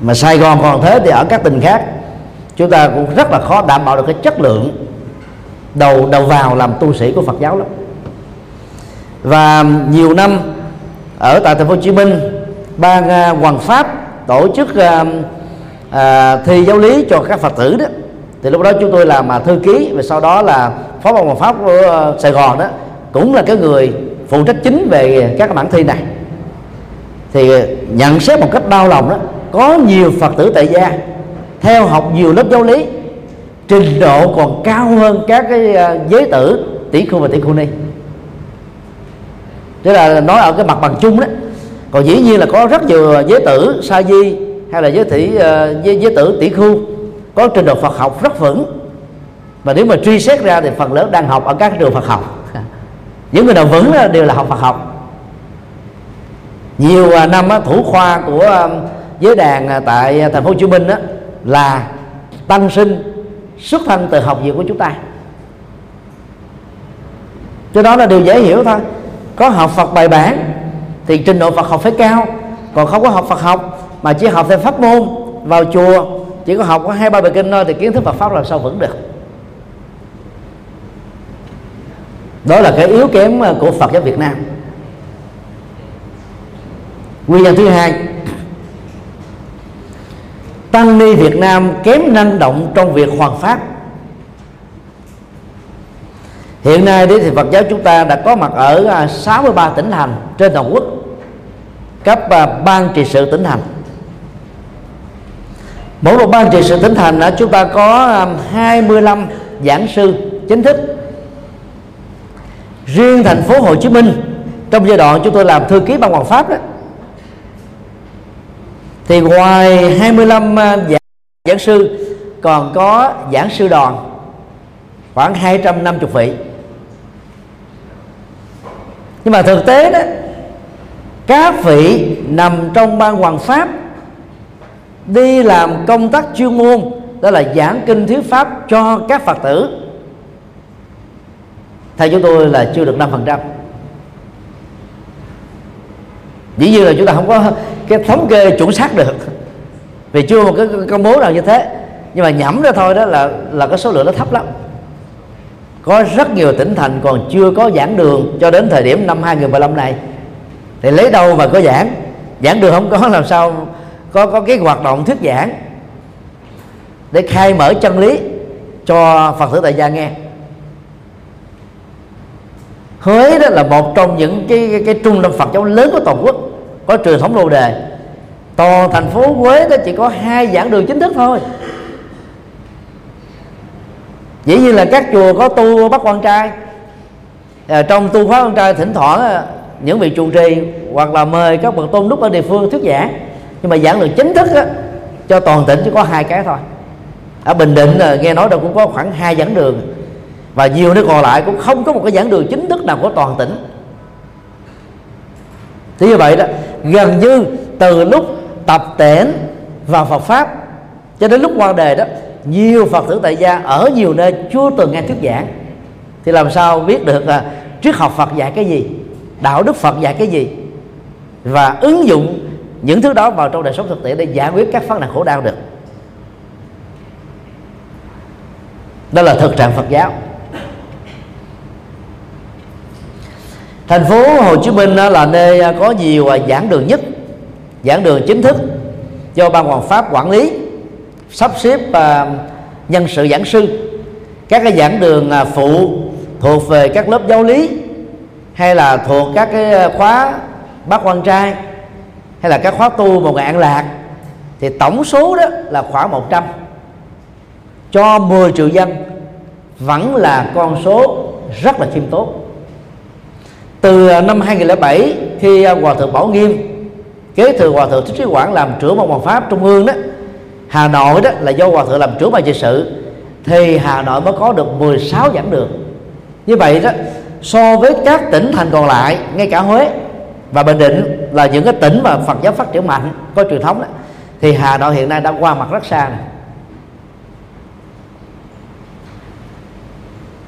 Mà Sài Gòn còn thế thì ở các tỉnh khác chúng ta cũng rất là khó đảm bảo được cái chất lượng đầu đầu vào làm tu sĩ của Phật giáo lắm. Và nhiều năm ở tại thành phố Hồ Chí Minh ban uh, Hoàng Pháp tổ chức uh, uh, thi giáo lý cho các Phật tử đó. Thì lúc đó chúng tôi làm mà thư ký và sau đó là phó ban Hoàng Pháp của uh, Sài Gòn đó cũng là cái người phụ trách chính về các bản thi này. Thì ờ, nhận xét một cách đau lòng đó có nhiều Phật tử tại gia theo học nhiều lớp giáo lý trình độ còn cao hơn các cái ờ, giới tử tỷ khu và tỷ khu ni. Tức là nói ở cái mặt bằng chung đó. Còn dĩ nhiên là có rất nhiều giới tử sa di hay là giới tỷ ờ, giới, giới tử tỷ khu có trình độ Phật học rất vững. Và nếu mà truy xét ra thì phần lớn đang học ở các trường Phật học những người nào vững đều là học Phật học. Nhiều à, năm thủ khoa của à, giới đàn à, tại thành phố Hồ Chí Minh đó là tăng sinh, xuất thân từ học viện của chúng ta. Cho đó là điều dễ hiểu thôi. Có học Phật bài bản thì trình độ Phật học phải cao. Còn không có học Phật học mà chỉ học thêm pháp môn, vào chùa, chỉ có học có hai, ba bài kinh thôi thì kiến thức Phật pháp làm sao vững được. Đó là cái yếu kém ờ, của Phật giáo Việt Nam. Nguyên nhân thứ hai, tăng ni Việt Nam kém năng động trong việc hoàn pháp. Hiện nay thì Phật giáo chúng ta đã có mặt ở ờ, 63 tỉnh thành trên toàn quốc, cấp ờ, ban trị sự tỉnh thành. Mỗi một ban trị sự tỉnh thành chúng ta có 25 giảng sư chính thức riêng thành phố Hồ Chí Minh trong giai đoạn chúng tôi làm thư ký ban hoàng pháp đó thì ngoài 25 à, giảng, giảng sư còn có giảng sư đoàn khoảng 250 vị. Nhưng mà thực tế đó các vị nằm trong ban hoàng pháp đi làm công tác chuyên môn đó là giảng kinh thuyết pháp cho các phật tử theo chúng tôi là chưa được 5% dĩ nhiên là chúng ta không có cái thống kê chuẩn xác được. Vì chưa một cái công bố nào như thế. Nhưng mà nhẩm ra thôi đó là là cái số lượng nó thấp lắm. Có rất nhiều tỉnh thành còn chưa có giảng đường cho đến thời điểm năm 2015 này. Thì lấy đâu mà có giảng? Giảng đường không có, làm sao có có cái hoạt động thuyết giảng để khai mở chân lý cho phật tử tại gia nghe? Huế đó là một trong những cái cái, cái trung tâm Phật giáo lớn của toàn quốc có truyền thống lâu đề. Toàn thành phố Huế đó chỉ có hai giảng đường chính thức thôi. Dĩ nhiên là các chùa có tu bắt quan trai. À, trong tu khóa quan trai thỉnh thoảng à, những vị trụ trì hoặc là mời các bậc tôn đức ở địa phương thuyết giảng. Nhưng mà giảng đường chính thức á, cho toàn tỉnh chỉ có hai cái thôi. Ở bình định là nghe nói đâu cũng có khoảng hai giảng đường và nhiều nơi còn lại cũng không có một cái giảng đường chính thức nào của toàn tỉnh. Thế như vậy đó, gần như từ lúc tập tễnh vào Phật pháp cho đến lúc qua đề đó, nhiều phật tử tại gia ở nhiều nơi chưa từng nghe thuyết giảng. Thì làm sao biết được là triết học phật dạy cái gì, đạo đức phật dạy cái gì, và ứng dụng những thứ đó vào trong đời sống thực tiễn để giải quyết các vấn nạn khổ đau được. Đó là thực trạng phật giáo. Thành phố hồ chí minh là nơi à, có nhiều à, giảng đường nhất, giảng đường chính thức do ban hoàng pháp quản lý, sắp xếp à, nhân sự giảng sư. Các cái giảng đường phụ thuộc về các lớp giáo lý hay là thuộc các cái khóa bác quan trai hay là các khóa tu một ngày an lạc thì tổng số đó là khoảng 100 cho 10 triệu dân vẫn là con số rất là khiêm tốn từ à, năm 2007 khi à, hòa thượng Bảo Nghiêm kế thừa hòa thượng thích trí quảng làm trưởng ban hoàng pháp trung ương đó hà nội đó là do hòa thượng làm trưởng ban trị sự thì hà nội mới có được 16 giảng đường như vậy đó so với các tỉnh thành còn lại ngay cả huế và bình định là những cái tỉnh mà phật giáo phát triển mạnh có truyền thống đó, thì hà nội hiện nay đã qua mặt rất xa này.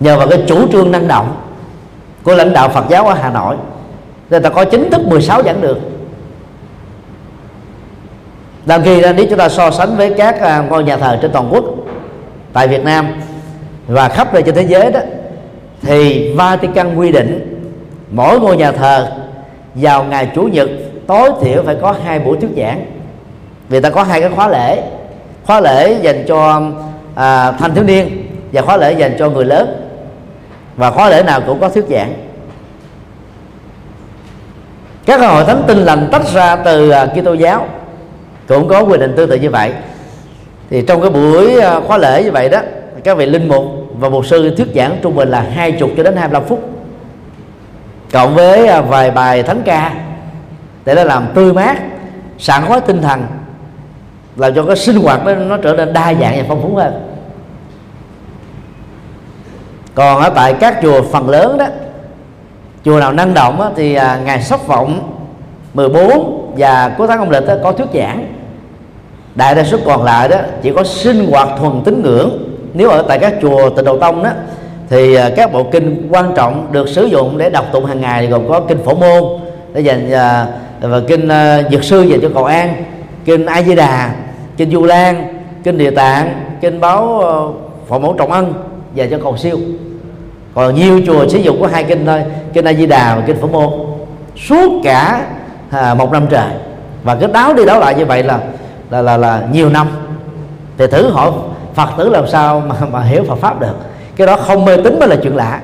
nhờ vào cái chủ trương năng động của lãnh đạo Phật giáo ở Hà Nội. Người ta có chính thức 16 giảng đường. Đang khi ra nếu chúng ta so sánh với các à, ngôi nhà thờ trên toàn quốc tại Việt Nam và khắp nơi trên thế giới đó thì Vatican quy định mỗi ngôi nhà thờ vào ngày chủ nhật tối thiểu phải có hai buổi thuyết giảng. Vì ta có hai cái khóa lễ. Khóa lễ dành cho à, thanh thiếu niên và khóa lễ dành cho người lớn và khóa lễ nào cũng có thuyết giảng. Các hội thánh tin lành tách ra từ à, Kitô giáo cũng có quy định tương tự như vậy. Thì trong cái buổi à, khóa lễ như vậy đó, các vị linh mục và mục sư thuyết giảng trung bình là hai chục cho đến 25 phút. Cộng với à, vài bài thánh ca để nó làm tươi mát, sảng khoái tinh thần, làm cho cái sinh hoạt đó nó trở nên đa dạng và phong phú hơn còn ở tại các chùa phần lớn đó chùa nào năng động đó, thì à, ngày sóc vọng 14 và cuối tháng âm lịch đó, có thuyết giảng. Đại đa số còn lại đó chỉ có sinh hoạt thuần tín ngưỡng. Nếu ở tại các chùa tịnh độ tông đó thì à, các bộ kinh quan trọng được sử dụng để đọc tụng hàng ngày thì gồm có kinh phổ môn để dành à, và kinh à, dược sư dành cho cầu an kinh a di đà kinh du lan kinh địa tạng kinh báo ờ, phổ mẫu trọng ân và cho cầu siêu. Còn nhiều chùa sử dụng có hai kinh thôi kinh a di đà và kinh phổ môn. Suốt cả à, một năm trời. Và cứ đáo đi đáo lại như vậy là là là, là nhiều năm. Thì thử hỏi phật tử làm sao mà, mà hiểu phật pháp được. Cái đó không mê tín mới là chuyện lạ.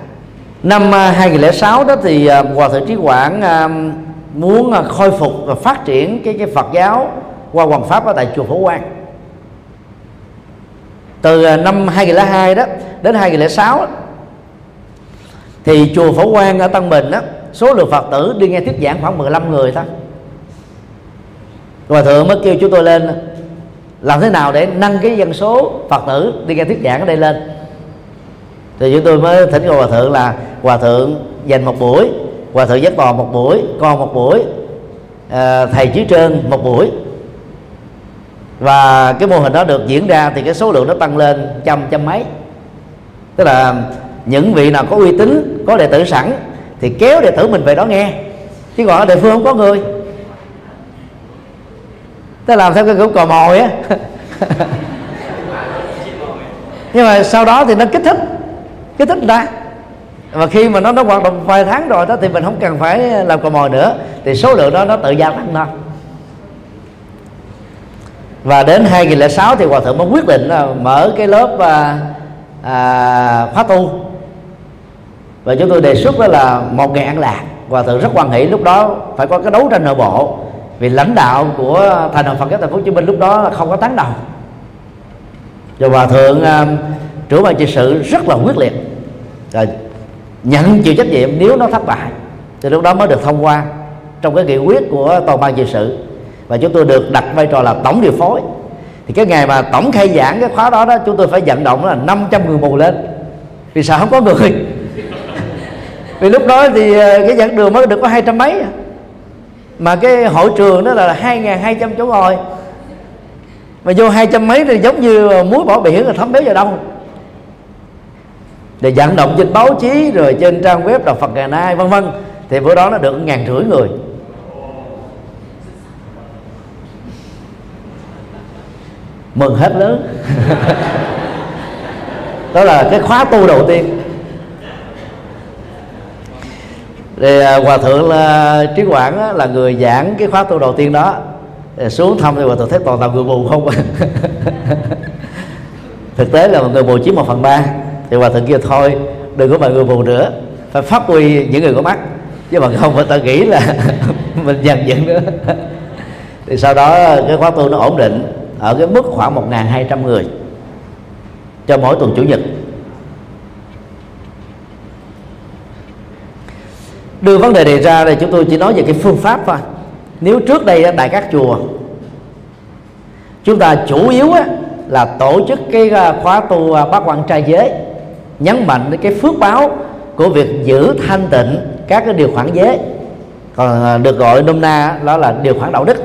Năm à, 2006 đó thì à, hòa thượng trí quảng à, muốn khôi phục và phát triển cái cái Phật giáo qua hoàng pháp ở tại chùa Phổ Quang từ à, năm 2002 đó đến 2006 thì chùa Phổ Quang ở Tân Bình đó số lượng Phật tử đi nghe thuyết giảng khoảng 15 người thôi. Hòa thượng mới kêu chúng tôi lên làm thế nào để nâng cái dân số Phật tử đi nghe thuyết giảng ở đây lên. Thì chúng tôi mới thỉnh cầu hòa thượng là hòa thượng dành một buổi hòa thượng giác bò một buổi con một buổi à, thầy chí trơn một buổi và cái mô hình đó được diễn ra thì cái số lượng nó tăng lên trăm trăm mấy. Tức là những vị nào có uy tín, có đệ tử sẵn thì kéo đệ tử mình về đó nghe. Chứ còn ở địa phương không có người. Ta làm theo cái kiểu cò mồi á. Nhưng mà sau đó thì nó kích thích kích thích ta. Và khi mà nó nó hoạt động vài tháng rồi đó thì mình không cần phải làm cò mồi nữa. Thì số lượng đó nó tự gia tăng thôi và đến 2006 thì hòa thượng mới quyết định là mở cái lớp à, à, khóa tu. Và chúng tôi đề xuất đó là một ngày ăn lạc. Hòa thượng rất quan hệ lúc đó phải có cái đấu tranh nội bộ. Vì lãnh đạo của thành hội Phật giáo Thành phố Hồ Chí Minh lúc đó không có tán đồng. Rồi hòa thượng à, trưởng ban trị sự rất là quyết liệt. Rồi nhận chịu trách nhiệm nếu nó thất bại. Thì lúc đó mới được thông qua trong cái nghị quyết của toàn ban trị sự và chúng tôi được đặt vai trò là tổng điều phối. Thì cái ngày mà tổng khai giảng cái khóa đó đó, chúng tôi phải vận động là 500 người mù lên. Vì sao không có người. Vì lúc đó thì ờ, cái giảng đường mới được có hai trăm mấy à. mà cái hội trường đó là hai ngàn hai trăm chỗ ngồi. Mà vô hai trăm mấy thì giống như muối bỏ biển là thấm béo vào đâu. Để vận động trên báo chí, rồi trên trang web đạo Phật ngày nay, vân vân. Thì bữa đó nó được ngàn rưỡi người. Mừng hết lớn. Đó là cái khóa tu đầu tiên. Thì à, hòa thượng là trí quảng là người giảng cái khóa tu đầu tiên đó. Thì xuống thăm thì hòa thượng thấy toàn là người mù không à. thực tế là người mù chiếm một phần ba. Thì hòa thượng kia thôi, đừng có mà người mù nữa. Phải phát huy những người có mắt. Chứ mà không phải ta nghĩ là mình dần dần nữa. Thì sau đó, cái khóa tu nó ổn định ở cái mức khoảng một hai trăm người cho mỗi tuần chủ nhật. Đưa vấn đề đề ra thì chúng tôi chỉ nói về cái phương pháp thôi. Nếu trước đây tại các chùa, chúng ta chủ yếu là tổ chức cái à, khóa tu bác bát quan trai giới, nhấn mạnh đến cái phước báo của việc giữ thanh tịnh các cái điều khoản giới. Còn à, được gọi nôm na đó là điều khoản đạo đức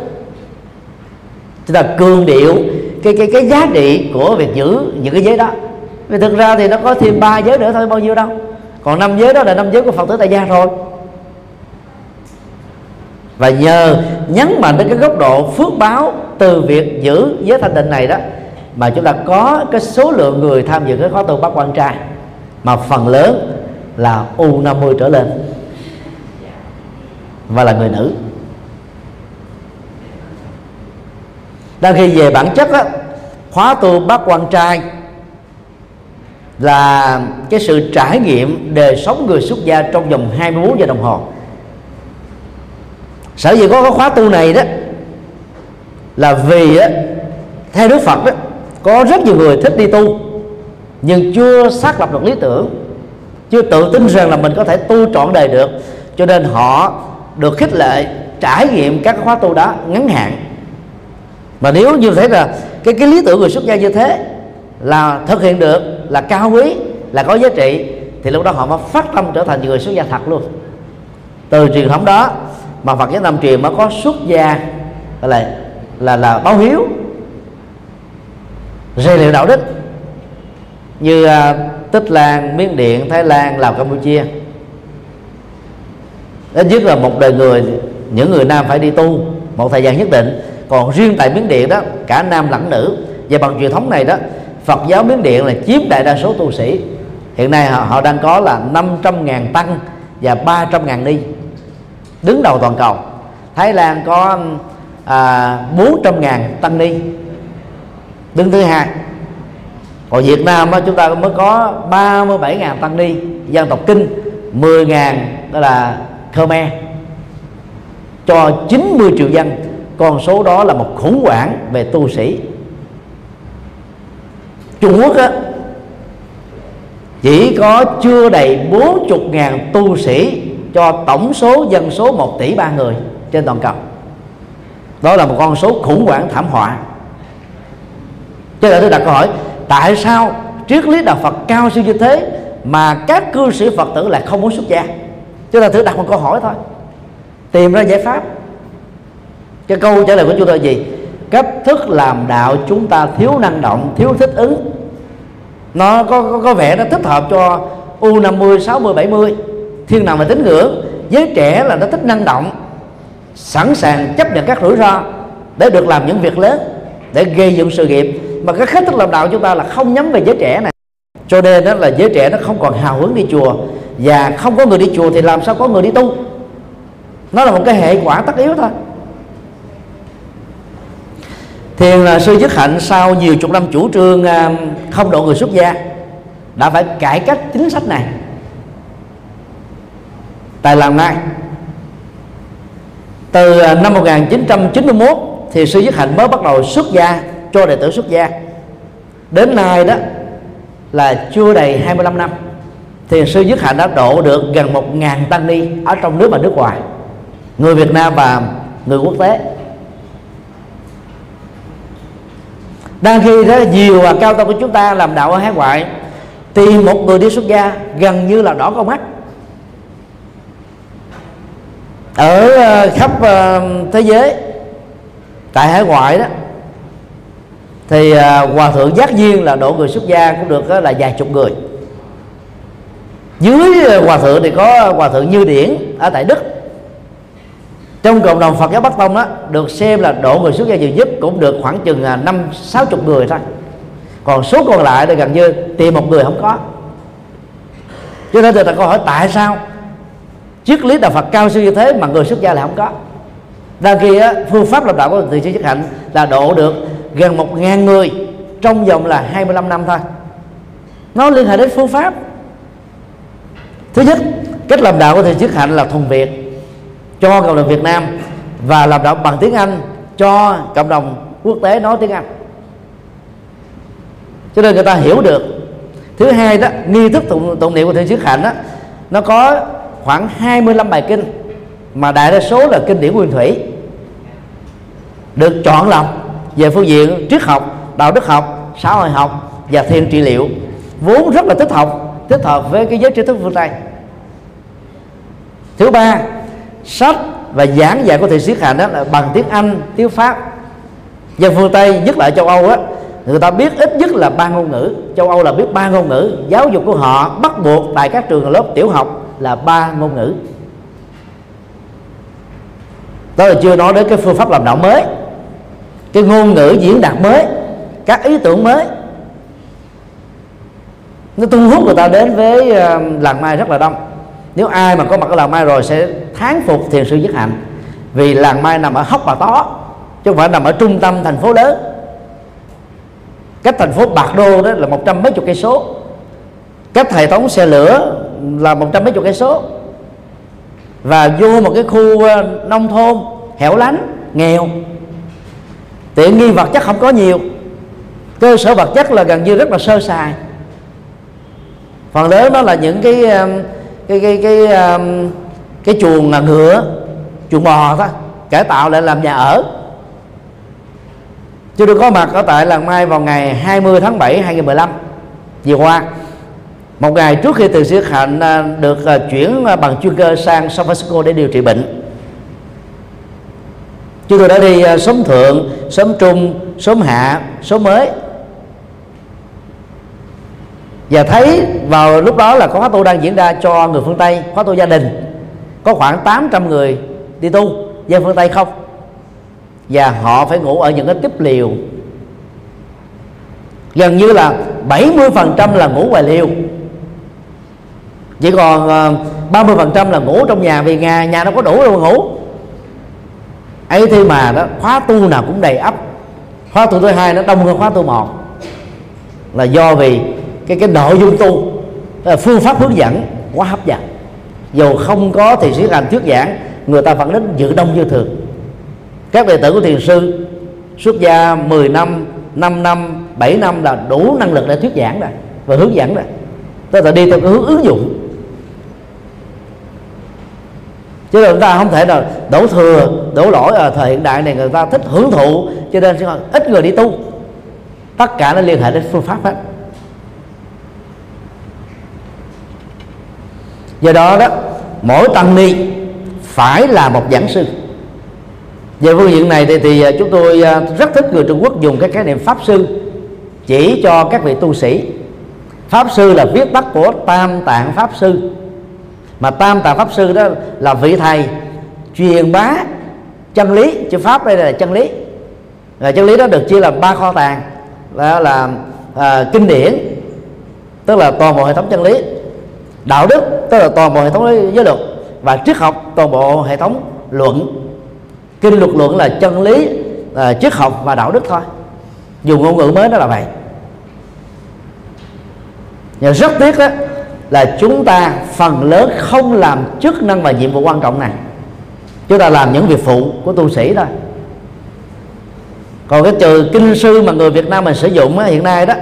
chúng ta cường điệu, cái cái cái giá trị của việc giữ những cái giới đó. Vì thực ra thì nó có thêm ba giới nữa thôi, bao nhiêu đâu. Còn năm giới đó là năm giới của phật tử tại gia rồi. Và nhờ nhấn mạnh đến cái góc độ phước báo từ việc giữ giới thanh tịnh này đó, mà chúng ta có cái số lượng người tham dự cái khóa tu bác quan trai, mà phần lớn là u 50 trở lên. Và là người nữ. Đang khi về bản chất á, khóa tu bác quan trai là cái sự trải nghiệm đời sống người xuất gia trong vòng 24 giờ đồng hồ. Sở dĩ có cái khóa tu này đó là vì á, theo Đức Phật đó có rất nhiều người thích đi tu nhưng chưa xác lập được lý tưởng chưa tự tin rằng là mình có thể tu trọn đời được cho nên họ được khích lệ trải nghiệm các khóa tu đó ngắn hạn mà nếu như thấy là cái cái lý tưởng người xuất gia như thế là thực hiện được là cao quý là có giá trị thì lúc đó họ mới phát tâm trở thành người xuất gia thật luôn. Từ truyền thống đó mà Phật giáo Nam truyền mới có xuất gia gọi là là là báo hiếu rèn luyện đạo đức như uh, tích lan miến điện thái lan lào campuchia. Ít nhất là một đời người những người nam phải đi tu một thời gian nhất định còn riêng tại miến điện đó cả nam lẫn nữ. Và bằng truyền thống này đó Phật giáo miến điện là chiếm đại đa số tu sĩ. Hiện nay họ, họ đang có là 500.000 tăng và 300.000 ni đứng đầu toàn cầu. Thái Lan có à, 400.000 tăng ni đứng thứ hai. Còn Việt Nam đó, chúng ta mới có 37.000 tăng ni dân tộc kinh 10.000 đó là Khmer cho 90 triệu dân con số đó là một khủng hoảng về tu sĩ. Trung Quốc á, chỉ có chưa đầy 40 ngàn tu sĩ cho tổng số dân số 1 tỷ ba người trên toàn cầu. Đó là một con số khủng hoảng thảm họa. Cho nên tôi đặt câu hỏi tại sao triết lý đạo Phật cao siêu như thế mà các cư sĩ Phật tử lại không muốn xuất gia? Chúng ta thử đặt một câu hỏi thôi. Tìm ra giải pháp cái câu trả lời của chúng tôi là gì? Cách thức làm đạo chúng ta thiếu năng động thiếu thích ứng. Nó có có, có vẻ nó thích hợp cho u 50 60 70 thiên nào mà tính ngưỡng giới trẻ là nó thích năng động sẵn sàng chấp nhận các rủi ro để được làm những việc lớn để gây dựng sự nghiệp. Mà cái cách thức làm đạo chúng ta là không nhắm về giới trẻ này. Cho nên đó là giới trẻ nó không còn hào hứng đi chùa và không có người đi chùa thì làm sao có người đi tu? Nó là một cái hệ quả tất yếu thôi thiền là sư dứt hạnh sau nhiều chục năm chủ trương à, không độ người xuất gia, đã phải cải cách chính sách này. Tại làng này từ à, năm 1991 thì sư dứt hạnh mới bắt đầu xuất gia, cho đệ tử xuất gia. Đến nay đó là chưa đầy 25 năm, thì sư dứt hạnh đã độ được gần 1.000 tăng ni ở trong nước và nước ngoài. Người Việt Nam và người quốc tế. Đang khi đó nhiều và cao tầng của chúng ta làm đạo ở hải ngoại tìm một người đi xuất gia gần như là đỏ con mắt. Ở ờ, khắp ờ, thế giới, tại hải ngoại đó, thì ờ, hòa thượng giác viên là độ người xuất gia cũng được là vài chục người. Dưới hòa thượng thì có hòa thượng như điển ở tại đức trong cộng đồng Phật giáo Bắc Tông đó được xem là độ người xuất gia nhiều nhất cũng được khoảng chừng à, năm sáu chục người thôi. Còn số còn lại thì gần như tìm một người không có. Cho nên tôi đặt câu hỏi tại sao triết lý đạo Phật cao siêu như thế mà người xuất gia lại không có? Đang khi á, phương pháp làm đạo của từ sĩ chức hạnh là độ được gần một ngàn người trong vòng là 25 năm thôi. Nó liên hệ đến phương pháp. Thứ nhất cách làm đạo của thầy chức hạnh là thuần việt cho cộng đồng Việt Nam và làm động bằng tiếng Anh cho cộng đồng quốc tế nói tiếng Anh. Cho nên người ta hiểu được. Thứ hai đó nghi thức tụng, tụng niệm của thượng sứ hạnh đó nó có khoảng 25 bài kinh mà đại đa số là kinh điển nguyên thủy được chọn lọc về phương diện triết học đạo đức học xã hội học và thiền trị liệu. Vốn rất là thích học thích hợp với cái giới trí thức phương tây. Thứ ba sách và giảng dạy của thầy siết hạnh đó là bằng tiếng anh, tiếng pháp. Dân phương tây, nhất là ở châu âu á, người ta biết ít nhất là ba ngôn ngữ. Châu âu là biết ba ngôn ngữ. Giáo dục của họ bắt buộc tại các trường lớp tiểu học là ba ngôn ngữ. Tôi chưa nói đến cái phương pháp làm đạo mới, cái ngôn ngữ diễn đạt mới, các ý tưởng mới. Nó thu hút người ta đến với ờ, làng mai rất là đông nếu ai mà có mặt ở làng mai rồi sẽ thán phục thiền sư nhất hạnh. Vì làng mai nằm ở hốc bà tó, chứ không phải nằm ở trung tâm thành phố lớn. Cách thành phố bạc đô đó là một trăm mấy chục cây số. Cách hệ thống xe lửa là một trăm mấy chục cây số. Và vô một cái khu ờ, nông thôn, hẻo lánh, nghèo. Tiện nghi vật chất không có nhiều. Cơ sở vật chất là gần như rất là sơ sài. Phần lớn đó là những cái ờ, cái cái cái cái, cái chuồng ngựa chuồng bò thôi cải tạo lại làm nhà ở. Tôi được có mặt ở tại làng Mai vào ngày 20 tháng 7 2015 vừa qua một ngày trước khi từ siết hạnh à, được à, chuyển à, bằng chuyên cơ sang San Francisco để điều trị bệnh. Chúng tôi đã đi sớm thượng sớm trung sớm hạ sớm mới và thấy vào lúc đó là có khóa tu đang diễn ra cho người phương Tây, khóa tu gia đình. Có khoảng 800 người đi tu, dân phương Tây không? Và họ phải ngủ ở những cái tiếp liều. Gần như là 70% là ngủ ngoài liều. Chỉ còn ờ, 30% là ngủ trong nhà vì nhà nhà nó có đủ đâu mà ngủ. Ấy thế mà đó, khóa tu nào cũng đầy ấp khóa tu thứ hai nó đông hơn khóa tu một. Là do vì cái cái nội dung tu phương pháp hướng dẫn quá hấp dẫn. Dù không có thì sĩ hành thuyết giảng, người ta vẫn đến dự đông như thường. Các đệ tử của thiền sư xuất gia 10 năm 5 năm 7 năm là đủ năng lực để thuyết giảng rồi, và hướng dẫn rồi. Tức là đi theo cái hướng ứng dụng. Chứ là chúng ta không thể nào đổ thừa, đổ lỗi ở thời hiện đại này, người ta thích hưởng thụ, cho nên ít người đi tu. Tất cả nó liên hệ đến phương pháp hết. Do đó đó mỗi tăng ni phải là một giảng sư. Về phương diện này thì, thì à, chúng tôi à, rất thích người Trung Quốc dùng cái khái niệm pháp sư chỉ cho các vị tu sĩ. Pháp sư là viết tắt của tam tạng pháp sư. Mà tam tạng pháp sư đó là vị thầy truyền bá chân lý chữ pháp đây là chân lý. Là chân lý đó được chia làm ba kho tàng đó là à, kinh điển tức là toàn bộ hệ thống chân lý đạo đức tức là toàn bộ hệ thống giới luật và triết học toàn bộ hệ thống luận. Kinh luật luận là chân lý là triết học và đạo đức thôi. Dùng ngôn ngữ mới đó là vậy. Nhưng rất tiếc đó là chúng ta phần lớn không làm chức năng và nhiệm vụ quan trọng này. Chúng ta làm những việc phụ của tu sĩ thôi. Còn cái trừ kinh sư mà người Việt Nam mình sử dụng á, hiện nay đó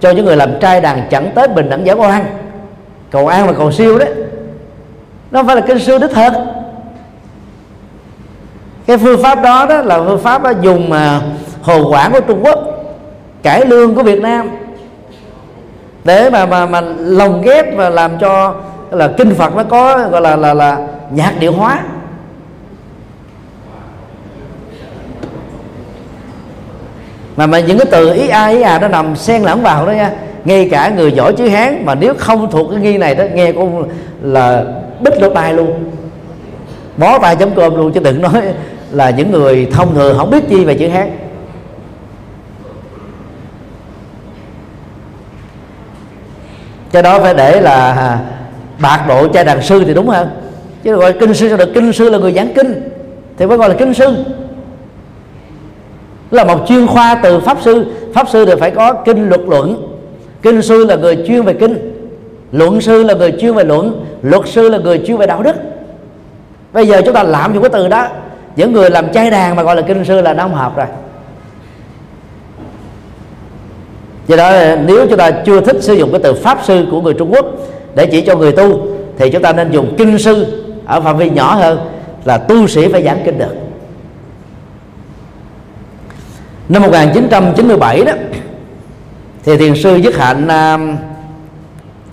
cho những người làm trai đàn chẳng tới bình đẳng giải oan cầu an và cầu siêu đấy. Nó phải là kinh sư đích thực. Cái phương pháp đó đó là phương pháp đó dùng mà hồ quản của Trung Quốc cải lương của Việt Nam để mà mà mà lồng ghép và làm cho là kinh Phật nó có, gọi là là là nhạc điệu hóa. Mà mà những cái từ ý a, ý à nó nằm xen lẫn vào đó nha ngay cả người giỏi chữ hán, mà nếu không thuộc cái nghi này đó, nghe cũng là bích lỗ tai luôn. Bó tay chấm cơm luôn, chứ đừng nói là những người thông thường không biết chi về chữ hán. Cho đó phải để là à, bạc độ cha đàn sư thì đúng hơn. Chứ gọi kinh sư cho được? Kinh sư là người giảng kinh, thì mới gọi là kinh sư. Là một chuyên khoa từ pháp sư. Pháp sư thì phải có kinh luật luận kinh sư là người chuyên về kinh, luận sư là người chuyên về luận, luật sư là người chuyên về đạo đức. Bây giờ chúng ta làm những cái từ đó, những người làm chay đàn mà gọi là kinh sư là nó không hợp rồi. Do đó, nếu chúng ta chưa thích sử dụng cái từ pháp sư của người Trung Quốc để chỉ cho người tu, thì chúng ta nên dùng kinh sư ở phạm vi nhỏ hơn là tu sĩ phải giảng kinh được. Năm 1997 đó thì thiền sư Dứt Hạnh uh,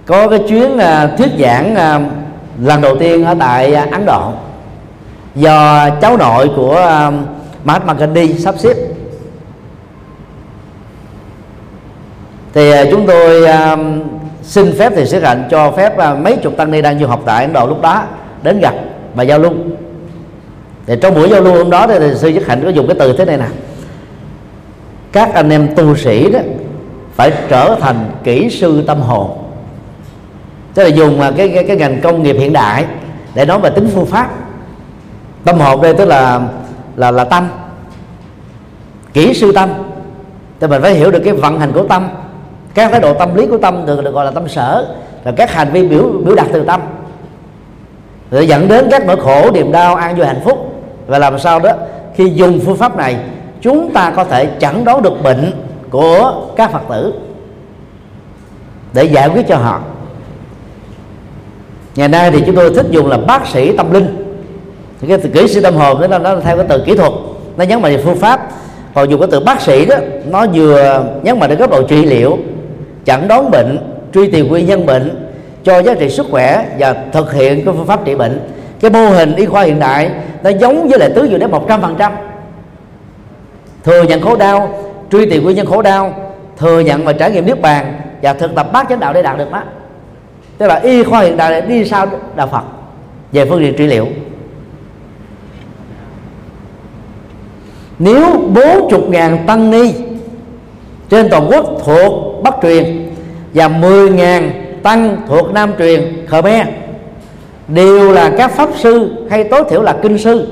có cái chuyến uh, thuyết giảng uh, lần đầu tiên ở tại uh, Ấn Độ do cháu nội của uh, Mahatma Gandhi sắp xếp. Thì uh, chúng tôi uh, xin phép thì sư hạnh cho phép uh, mấy chục tăng ni đang du học tại Ấn Độ lúc đó đến gặp và giao lưu. Thì trong buổi giao lưu hôm đó thì, thì sư Dứt Hạnh có dùng cái từ thế này nè. Các anh em tu sĩ đó phải trở thành kỹ sư tâm hồn. Tức là dùng cái, cái cái ngành công nghiệp hiện đại để nói về tính phương pháp. Tâm hồn đây tức là là là tâm. Kỹ sư tâm. Thì mình phải hiểu được cái vận hành của tâm. Các thái độ tâm lý của tâm được, được gọi là tâm sở. Là các hành vi biểu biểu đạt từ tâm. Để dẫn đến các nỗi khổ niềm đau an vui hạnh phúc. Và làm sao đó khi dùng phương pháp này chúng ta có thể chẩn đoán được bệnh của các phật tử để giải quyết cho họ. Ngày nay thì chúng tôi thích dùng là bác sĩ tâm linh. Thì cái từ kỹ sư tâm hồn đó, nó theo cái từ kỹ thuật. Nó nhấn mạnh về phương pháp. Còn dùng cái từ bác sĩ đó, nó vừa nhấn mạnh đến góc độ trị liệu, chẩn đoán bệnh, truy tìm nguyên nhân bệnh, cho giá trị sức khỏe và thực hiện cái phương pháp trị bệnh. Cái mô hình y khoa hiện đại, nó giống với lại tứ diệu đến một trăm phần trăm. Thừa nhận khổ đau truy tìm nguyên nhân khổ đau, thừa nhận và trải nghiệm niết bàn và thực tập bát chánh đạo để đạt được đó tức là y khoa hiện đại đi sau đạo phật, về phương diện trị liệu. Nếu bốn chục ngàn tăng ni trên toàn quốc thuộc Bắc truyền và 10 ngàn tăng thuộc Nam truyền, Khmer, đều là các pháp sư hay tối thiểu là kinh sư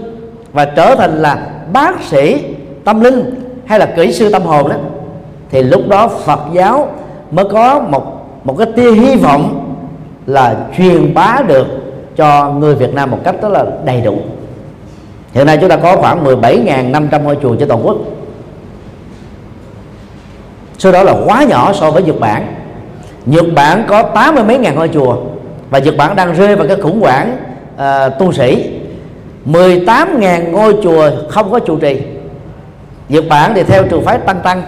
và trở thành là bác sĩ tâm linh hay là kỹ sư tâm hồn đó thì lúc đó Phật giáo mới có một một cái tia hy vọng là truyền bá được cho người Việt Nam một cách rất là đầy đủ. Hiện nay chúng ta có khoảng 17.500 ngôi chùa trên toàn quốc. Số đó là quá nhỏ so với Nhật Bản. Nhật Bản có tám mươi mấy ngàn ngôi chùa và Nhật Bản đang rơi vào cái khủng hoảng uh, tu sĩ. 18 ngàn ngôi chùa không có trụ trì. Nhật Bản thì theo trường phái Tăng Tăng